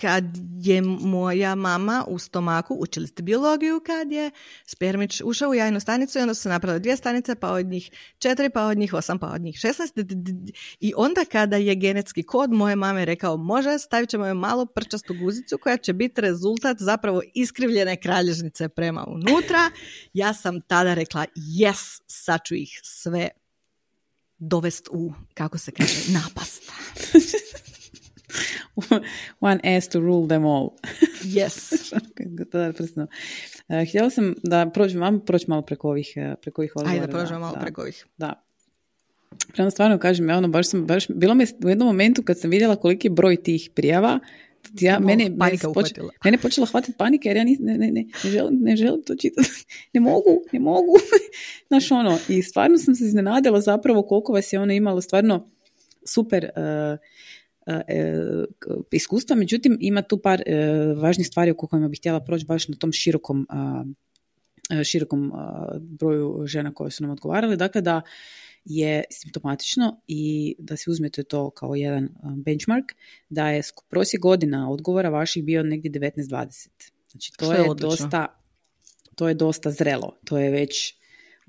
kad je moja mama u stomaku, učili ste biologiju kad je spermić ušao u jajnu stanicu i onda su se napravile dvije stanice, pa od njih četiri, pa od njih osam, pa od njih šestnaest. I onda kada je genetski kod moje mame rekao može, stavit ćemo joj malo prčastu guzicu koja će biti rezultat zapravo iskrivljene kralježnice prema unutra. Ja sam tada rekla yes, sad ću ih sve dovest u, kako se kaže, napast. One ass to rule them all. Yes. da. E, htjela sam da prođem, vam proći malo preko ovih, e, preko ovih odgovora. Ajde, prođemo malo da. preko ovih. Da. Prema stvarno kažem, ja ono, baš sam, baš, bilo me u jednom momentu kad sam vidjela koliki je broj tih prijava, ja, Malo mene, mene, panika poč- mene je počela hvatiti panika jer ja nis, ne, ne, ne, ne, želim, ne želim to čitati, ne mogu, ne mogu. Znaš ono, i stvarno sam se iznenadila zapravo koliko vas je ono imalo stvarno super uh, iskustva, međutim ima tu par uh, važnih stvari oko kojima bih htjela proći baš na tom širokom uh, širokom broju žena koje su nam odgovarale, dakle da je simptomatično i da si uzmete to kao jedan benchmark, da je prosjek godina odgovora vaših bio negdje 19-20. Znači to Što je je, dosta to je dosta zrelo, to je već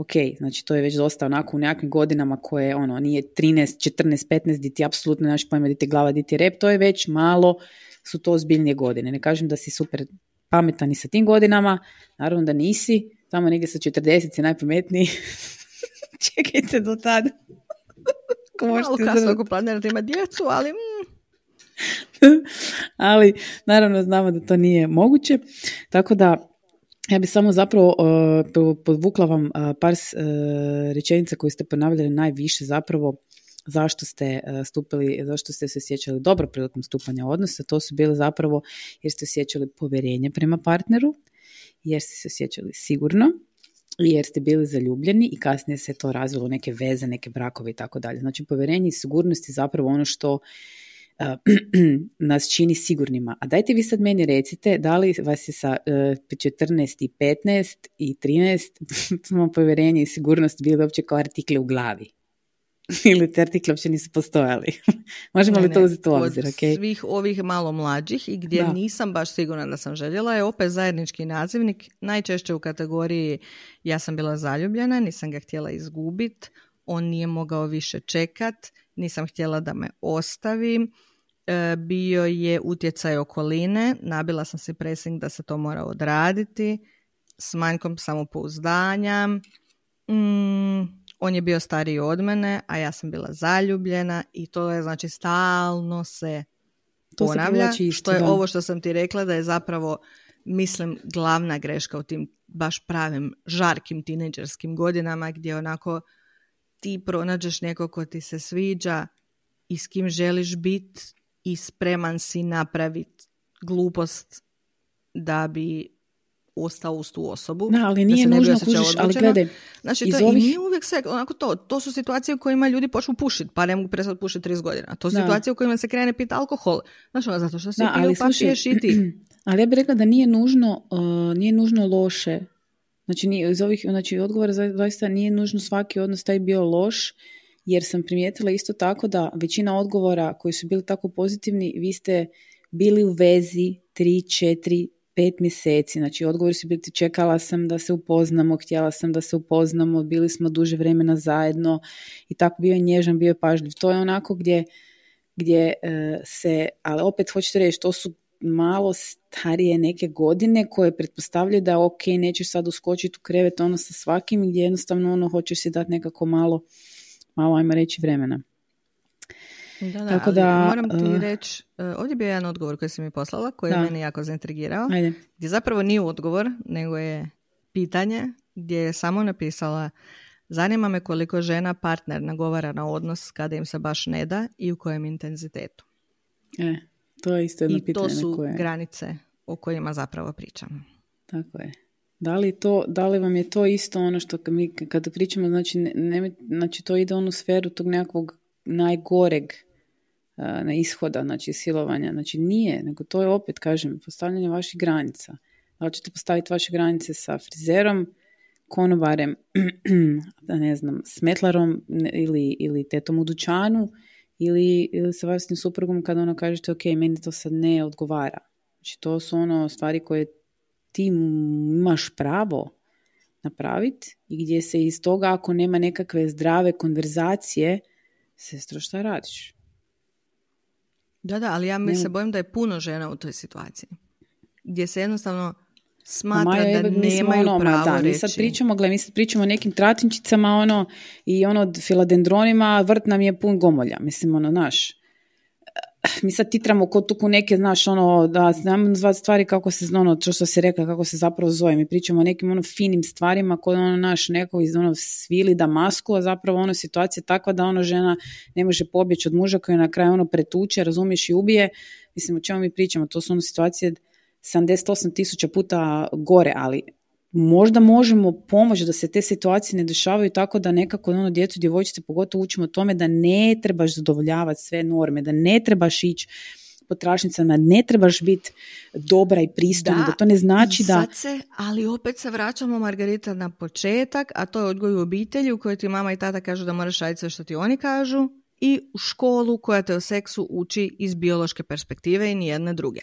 ok, znači to je već dosta onako u nekakvim godinama koje ono nije 13, 14, 15, di ti apsolutno nemaš pojma di ti glava, di ti rep, to je već malo, su to ozbiljnije godine. Ne kažem da si super pametan i sa tim godinama, naravno da nisi, tamo negdje sa 40 si najpametniji. Čekajte do tada. Malo kasno ako planirate imati djecu, ali mm, ali naravno znamo da to nije moguće. Tako da ja bih samo zapravo uh, podvukla vam uh, par uh, rečenica koje ste ponavljali najviše zapravo zašto ste stupili, zašto ste se sjećali dobro prilikom stupanja odnosa, to su bile zapravo jer ste sjećali povjerenje prema partneru, jer ste se sjećali sigurno, jer ste bili zaljubljeni i kasnije se to razvilo neke veze, neke brakove i tako dalje. Znači povjerenje i sigurnost je zapravo ono što nas čini sigurnima. A dajte vi sad meni recite da li vas je sa 14 i 15 i 13 smo povjerenje i sigurnost bili uopće kao artikle u glavi? Ili te artikle uopće nisu postojali? Možemo li to uzeti u obzir? Okay? svih ovih malo mlađih i gdje nisam baš sigurna da sam željela je opet zajednički nazivnik, najčešće u kategoriji ja sam bila zaljubljena, nisam ga htjela izgubiti, on nije mogao više čekat, nisam htjela da me ostavi, E, bio je utjecaj okoline, nabila sam si pressing da se to mora odraditi, s manjkom samopouzdanja, mm, on je bio stariji od mene, a ja sam bila zaljubljena i to je znači stalno se to ponavlja, se što je ovo što sam ti rekla da je zapravo mislim glavna greška u tim baš pravim žarkim tineđerskim godinama gdje onako ti pronađeš neko ko ti se sviđa i s kim želiš biti i spreman si napraviti glupost da bi ostao uz tu osobu. Da, ali nije da nužno kužiš, ali gledaj, znači, to ovih... nije uvijek sve, onako to, to su situacije u kojima ljudi počnu pušiti, pa ne mogu prestati pušiti 30 godina. To su da. situacije u kojima se krene piti alkohol. Znači, ono, zato što se da, piju, pa piješ i ti. Ali ja bih rekla da nije nužno, uh, nije nužno loše. Znači, nije, iz ovih, znači, odgovora zaista nije nužno svaki odnos taj bio loš, jer sam primijetila isto tako da većina odgovora koji su bili tako pozitivni, vi ste bili u vezi 3, 4, 5 mjeseci. Znači odgovori su bili čekala sam da se upoznamo, htjela sam da se upoznamo, bili smo duže vremena zajedno i tako bio je nježan, bio je pažljiv. To je onako gdje, gdje e, se, ali opet hoćete reći, to su malo starije neke godine koje pretpostavljaju da ok, nećeš sad uskočiti u krevet ono sa svakim gdje jednostavno ono hoćeš si dati nekako malo malo ajmo reći vremena. Da, da, Tako da, moram ti uh, reći, uh, ovdje je bio jedan odgovor koji si mi poslala, koji da. je mene jako zaintrigirao, Ajde. gdje zapravo nije odgovor, nego je pitanje gdje je samo napisala zanima me koliko žena partner nagovara na odnos kada im se baš ne da i u kojem intenzitetu. E, to je isto jedno I pitanje. I to su koje... granice o kojima zapravo pričam. Tako je. Da li, to, da li vam je to isto ono što mi kada pričamo, znači, ne, znači to ide onu sferu tog nekakvog najgoreg na ishoda, znači silovanja. Znači nije, nego to je opet, kažem, postavljanje vaših granica. Da li ćete postaviti vaše granice sa frizerom, konobarem, da ne znam, smetlarom ili, ili tetom u dućanu ili, ili sa vašim suprugom kada ono kažete ok, meni to sad ne odgovara. Znači to su ono stvari koje ti imaš pravo napraviti i gdje se iz toga ako nema nekakve zdrave konverzacije, sestro šta radiš? Da, da, ali ja mi se bojim da je puno žena u toj situaciji. Gdje se jednostavno smatra Maja, da nemaju ono, pravo da, Mi sad pričamo, gle, mi sad pričamo o nekim tratinčicama ono, i ono filadendronima, vrt nam je pun gomolja. Mislim, ono, naš mi sad titramo kod tuku neke, znaš, ono, da znam zvat stvari kako se, ono, to što se rekla, kako se zapravo zove. Mi pričamo o nekim, ono, finim stvarima kod, ono, naš, neko iz, ono, svili Damasku, a zapravo, ono, situacija je takva da, ono, žena ne može pobjeći od muža koji na kraju, ono, pretuče, razumiješ, i ubije. Mislim, o čemu mi pričamo? To su, ono, situacije 78 tisuća puta gore, ali možda možemo pomoći da se te situacije ne dešavaju tako da nekako ono djecu, djevojčice pogotovo učimo tome da ne trebaš zadovoljavati sve norme, da ne trebaš ići po tračnicama, ne trebaš biti dobra i pristojna, da, da to ne znači da... Se, ali opet se vraćamo, Margarita, na početak, a to je odgoj u obitelji u kojoj ti mama i tata kažu da moraš raditi sve što ti oni kažu i u školu koja te o seksu uči iz biološke perspektive i nijedne druge.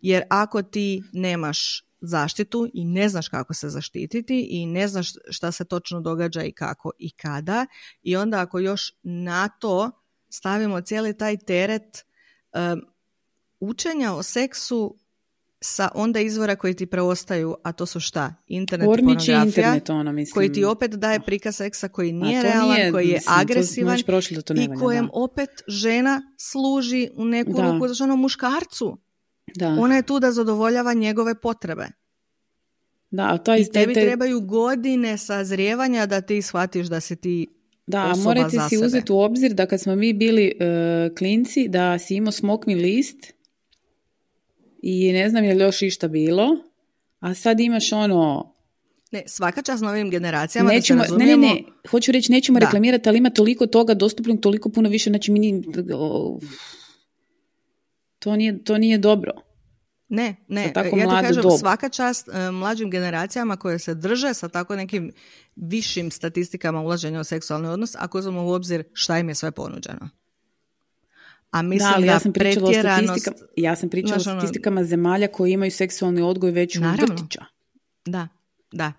Jer ako ti nemaš zaštitu i ne znaš kako se zaštititi i ne znaš šta se točno događa i kako i kada i onda ako još na to stavimo cijeli taj teret um, učenja o seksu sa onda izvora koji ti preostaju, a to su šta? Internet i Pornić je pornografija, internet, ono, mislim. koji ti opet daje prikaz seksa koji A nije to realan, nije, koji je mislim, to agresivan to ne i kojem da. opet žena služi u neku Da. ruku za ono muškarcu. Da, Ona je tu da zadovoljava njegove potrebe. da, to je I tebi te- trebaju godine sazrijevanja da ti shvatiš da si ti Da, osoba morate si sebe. uzeti u obzir da kad smo mi bili e, klinci, da si imao smokvi list i ne znam je li još išta bilo, a sad imaš ono, Ne, svaka čast novim generacijama nećemo, da se ne, ne, razumijemo. ne, hoću reći nećemo Da. reklamirati, ali ima toliko toga dostupnog, toliko puno više, znači mi ni- to nije, to nije dobro. Ne, ne, tako ja ti kažem dob. svaka čast e, mlađim generacijama koje se drže sa tako nekim višim statistikama ulaženja u seksualni odnos, ako uzmemo u obzir šta im je sve ponuđeno. A mislim da, ali da ja sam pričala o statistikama, ja sam pričala o ono- statistikama zemalja koji imaju seksualni odgoj već u vrtića. Da, da.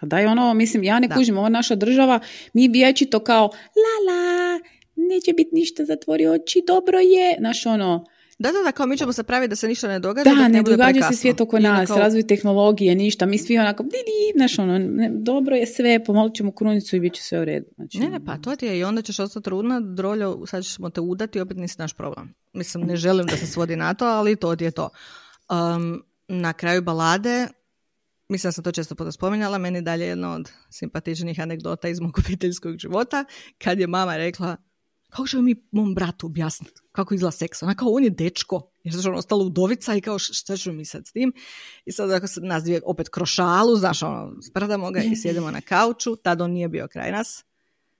Pa daj ono, mislim, ja ne Da. kužim, ova naša država, mi to kao, la la, neće biti ništa, zatvori oči, dobro je, znaš ono, Da, da, da, kao mi ćemo se praviti da se ništa ne događa, da, ne događa se svijet oko nas, kao, razvoj tehnologije, ništa, mi svi onako, di, di, znaš ono, ne, dobro je sve, pomolit ćemo krunicu i bit će sve u redu. Znači, Ne, ne, pa to ti je i onda ćeš ostati trudna, droljo, sad ćemo te udati i opet nisi naš problem. Mislim, ne želim da se svodi na to, ali to ti je to. Um, na kraju balade, mislim da sam to često puta spominjala, meni dalje jedna od simpatičnih anegdota iz mog obiteljskog života, kad je mama rekla, kako ćemo mi mom bratu objasniti kako izgleda seks? Ona kao, on je dečko, jer je ono ostala udovica i kao, "Š- šta ćemo mi sad s tim? I sad ako se nas dvije opet kroz šalu, znaš, ono, sprdamo ga i sjedemo na kauču, tad on nije bio kraj nas.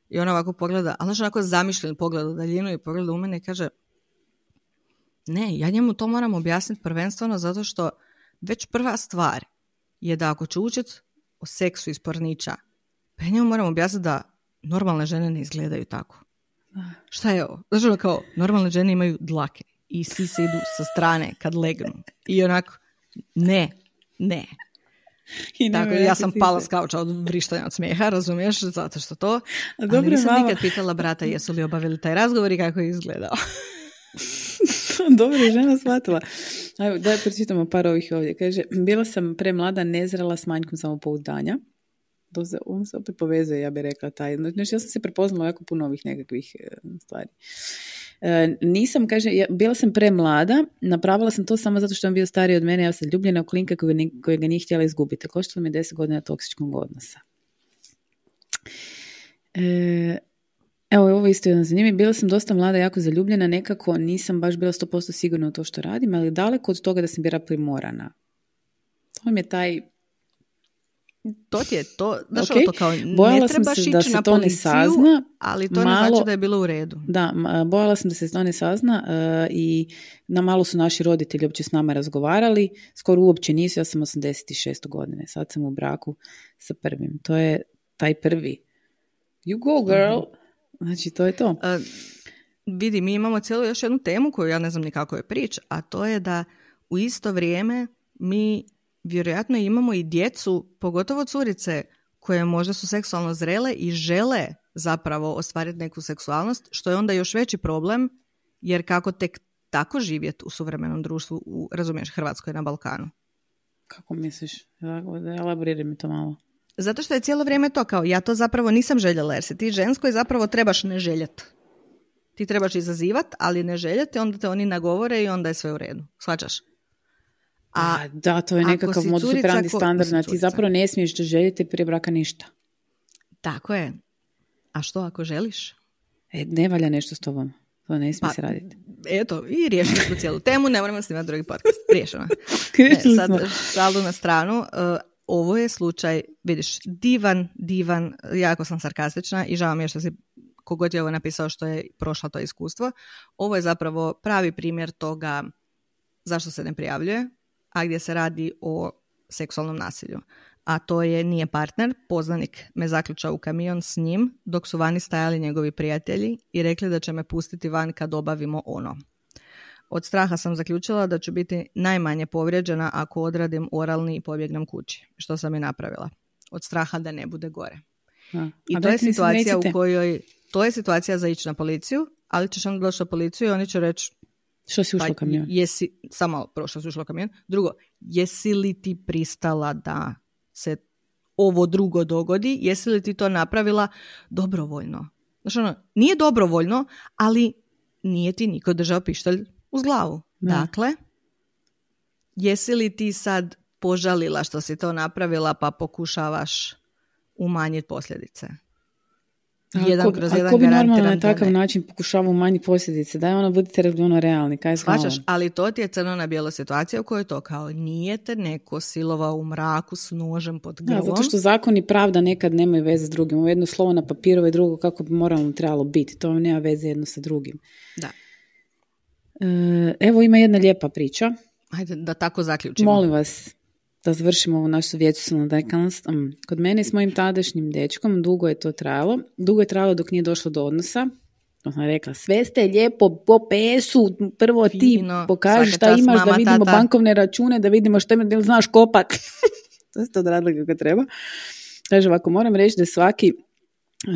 I ona ovako pogleda, ali znaš onako zamišljen pogled u daljinu i pogleda u mene i kaže ne, ja njemu to moram objasniti prvenstveno zato što već prva stvar je da ako će učit o seksu iz pornića, pa ja njemu moram objasniti da normalne žene ne izgledaju tako. Šta je ovo? Znaš ono kao, normalne žene imaju dlake i sise idu sa strane kad legnu. I onako, ne, ne. I Tako, ja sam pala s kauča od vrištanja od smijeha, razumiješ, zato što to. A dobro nisam mama. nikad pitala brata jesu li obavili taj razgovor i kako je izgledao. Dobro je žena shvatila. Ajmo, daj pročitamo par ovih ovdje. Kaže, bila sam premlada, nezrela s manjkom samopouzdanja. Se, on se opet povezuje, ja bih rekla, taj. Znači, ja sam se prepoznala jako puno ovih nekakvih e, stvari. E, nisam, kaže, ja, bila sam premlada, napravila sam to samo zato što on bio stariji od mene, ja sam ljubljena u klinka ni- kojega nije htjela izgubiti. Koštalo mi je 10 godina toksičkog odnosa. E, Evo, ovo isto jedan. Bila sam dosta mlada, jako zaljubljena, nekako nisam baš bila 100% sigurna u to što radim, ali daleko od toga da sam bila primorana. To mi je taj... To ti je to, znaš Ok. ono to kao, Bojala ne sam trebaš se da ići se na to ne policiju, sazna, ali to ne malo- znači da je bilo u redu. Da, bojala sam da se to ne sazna e, i na malo su naši roditelji uopće s nama razgovarali, skoro uopće nisu, ja sam 86. godine, sad sam u braku sa prvim. To je taj prvi. You go girl! Znači, to je to. E, vidi, mi imamo cijelu još jednu temu koju ja ne znam ni kako je prič, a to je da u isto vrijeme mi vjerojatno imamo i djecu, pogotovo curice, koje možda su seksualno zrele i žele zapravo ostvariti neku seksualnost, što je onda još veći problem, jer kako tek tako živjeti u suvremenom društvu, u, razumiješ, Hrvatskoj na Balkanu. Kako misliš? Elaboriraj mi to malo. Zato što je cijelo vrijeme to kao, ja to zapravo nisam željela, jer se ti ženskoj zapravo trebaš ne željet. Ti trebaš izazivat, ali ne željeti, onda te oni nagovore i onda je sve u redu. Shvaćaš? A A, da, to je nekakav modus operandi ko- standard, si znači ti zapravo ne smiješ da željeti prije braka ništa. tako je. A što ako želiš? E, ne valja nešto s tobom. To ne smije Pa, se raditi. Eto, i riješili smo cijelu temu, ne moramo snimati drugi podcast. Riješeno. Ne, sad šalu na stranu. uh, ovo je slučaj, vidiš, divan, divan, jako sam sarkastična i žao mi je što si kogod je ovo napisao što je prošla to iskustvo. Ovo je zapravo pravi primjer toga zašto se ne prijavljuje, a gdje se radi o seksualnom nasilju. A to je nije partner, poznanik me zaključao u kamion s njim dok su vani stajali njegovi prijatelji i rekli da će me pustiti van kad obavimo ono. Od straha sam zaključila da ću biti najmanje povrijeđena ako odradim oralni i pobjegnem kući, što sam i napravila. Od straha da ne bude gore. Da. I A to je situacija u kojoj, to je situacija za ići na policiju, ali ćeš onda doći na policiju i oni će reći, Što si ušla u Pa kamion? Jesi, samo prvo što si ušla u kamion. Drugo, jesi li ti pristala da se ovo drugo dogodi? Jesi li ti to napravila dobrovoljno? Znači ono, nije dobrovoljno, ali nije ti niko držao pištolj uz glavu. Da. Dakle, jesi li ti sad požalila što si to napravila pa pokušavaš umanjiti posljedice? Jedan kroz jedan ako bi normalno na da takav način pokušava umanjiti posljedice, daj ono budite ono realni, kaj smo Shvaćaš, ali to ti je crno na bijelo situacija u kojoj je to kao nije te neko silovao u mraku s nožem pod Da, grlom. zato što zakon i pravda nekad nemaju veze s drugim. Ovo je jedno slovo na papiru i drugo kako bi moralno trebalo biti. To nema veze jedno sa drugim. Da. E, evo ima jedna lijepa priča. Ajde da tako zaključimo. Molim vas da završimo ovu našu vječicu na dekanst. Kod mene s mojim tadašnjim dečkom dugo je to trajalo. Dugo je trajalo dok nije došlo do odnosa. To sam rekla, sve ste lijepo po PS-u, prvo ti pokaži šta imaš, da vidimo tata. bankovne račune, da vidimo šta ima, da li znaš kopat. to ste odradili kako treba. Kaže ovako, moram reći da svaki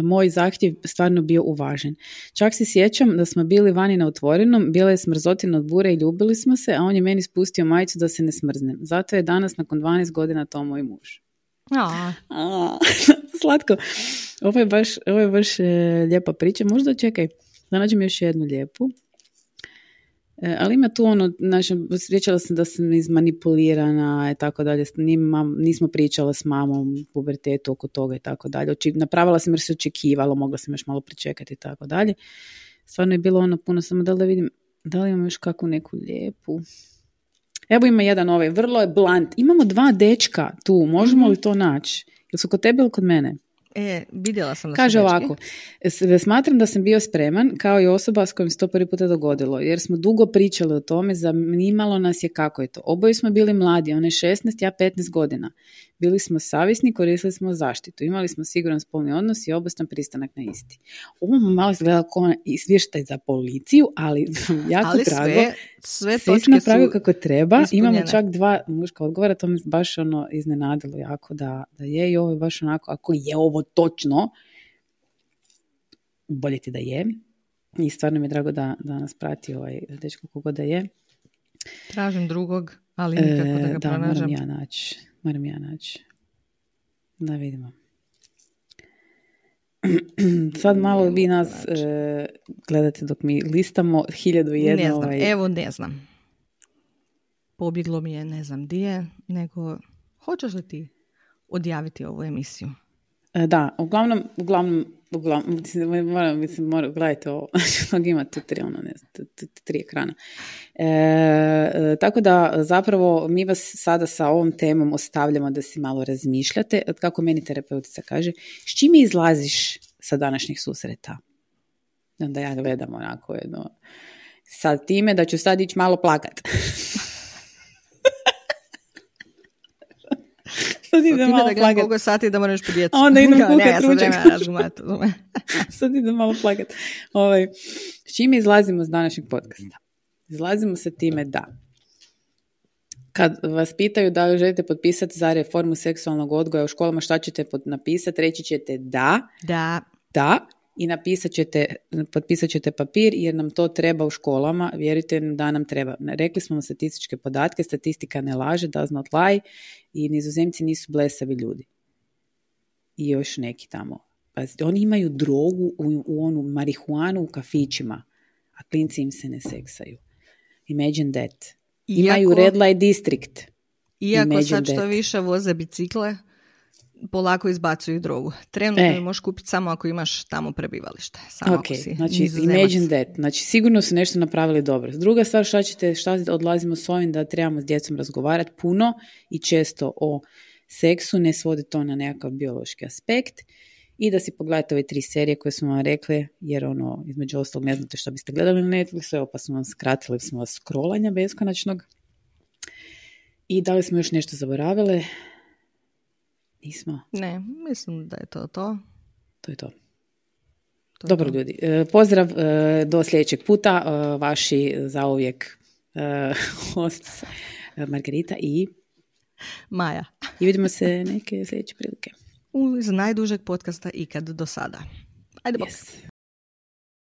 moj zahtjev stvarno bio uvažen. Čak se sjećam da smo bili vani na otvorenom, bila je smrzotina od bure i ljubili smo se, a on je meni spustio majicu da se ne smrznem. Zato je danas nakon 12 godina to moj muž. A, A, slatko. Ovo je baš, ovo je baš e, lijepa priča. Možda čekaj, da nađem još jednu lijepu. E, ali ima tu ono, znači, sjećala sam da sam izmanipulirana i tako dalje. Nismo pričala s mamom pubertetu oko toga i tako dalje. Napravila sam jer se očekivalo, mogla sam još malo pričekati i tako dalje. Stvarno je bilo ono puno, samo da li da vidim, da li imam još kakvu neku lijepu. Evo ima jedan ovaj, vrlo je blunt. Imamo dva dečka tu, možemo li to naći? Jel su kod tebe ili kod mene? E, vidjela sam da Kaže ovako, "S- smatram da sam bio spreman kao i osoba s kojim se to prvi puta dogodilo, jer smo dugo pričali o tome, zanimalo nas je kako je to. Oboje smo bili mladi, on je 16, ja 15 godina. Bili smo savjesni, koristili smo zaštitu, imali smo siguran spolni odnos i obostan pristanak na isti. Ovo malo izgleda kao izvještaj za policiju, ali jako Ali drago. sve, sve Sve točke napravio su... kako treba. Imamo ispunjene. čak dva muška odgovora, to me baš ono iznenadilo jako da, da je i ovo je baš onako, ako je ovo točno, bolje ti da je. I stvarno mi je drago da, da nas prati ovaj dečko kogo da je. Tražim drugog, ali nikako da E, ga da, pronažem. moram ja naći. Moram ja naći. Da vidimo. Sad malo vi nas e, gledate dok mi listamo hiljadu i jedno ne znam, ovaj, evo ne znam. Pobjeglo mi je, ne znam di je, nego hoćeš li ti odjaviti ovu emisiju? E, Da, uglavnom, uglavnom, uglavnom, mislim, moram, mislim, moram, gledajte ovo, tog ima tu tri, ono, ne znam, tri ekrana. E, e, tako da, zapravo, mi vas sada sa ovom temom ostavljamo da si malo razmišljate, kako meni terapeutica kaže, s čime izlaziš sa današnjih susreta? Onda ja gledam onako jedno, sa time da ću sad ići malo plakat. sad Sa idem time malo da plakat. koliko sati da moraš po djecu. A onda idem kukat ručak. Sad idem malo plakat. Ovaj, s čime izlazimo s današnjeg podcasta? Izlazimo sa time da kad vas pitaju da li želite potpisati za reformu seksualnog odgoja u školama, šta ćete napisati, reći ćete da, Da, da, i napisat ćete, potpisat ćete papir jer nam to treba u školama, vjerujte da nam treba. Rekli smo vam statističke podatke, statistika ne laže, does not lie i nizozemci nisu blesavi ljudi. I još neki tamo. Pazite, oni imaju drogu u, u onu marihuanu u kafićima, a klinci im se ne seksaju. Imagine that. Imaju Iako- red light district. iako Imagine sad što that. više voze bicikle, polako izbacuju drogu. Trenutno E. je možeš kupiti samo ako imaš tamo prebivalište. Samo Ok, ako si znači nizozemac. imagine that. Znači sigurno su nešto napravili dobro. Druga stvar šta ćete, šta odlazimo s ovim da trebamo s djecom razgovarati puno i često o seksu, ne svodi to na nekakav biološki aspekt i da si pogledate ove tri serije koje smo vam rekli, jer ono, između ostalog ne znate što biste gledali na Netflixu, evo pa smo vam skratili smo vas scrollanja beskonačnog. I da li smo još nešto zaboravile? Nismo. Ne, mislim da je to to. To je to. To je Dobro to. ljudi, e, pozdrav e, do sljedećeg puta, e, vaši zauvijek host Margarita i, Maja. i vidimo se neke sljedeće prilike. Iz najdužeg podcasta ikad do sada. Ajde, bok. Yes.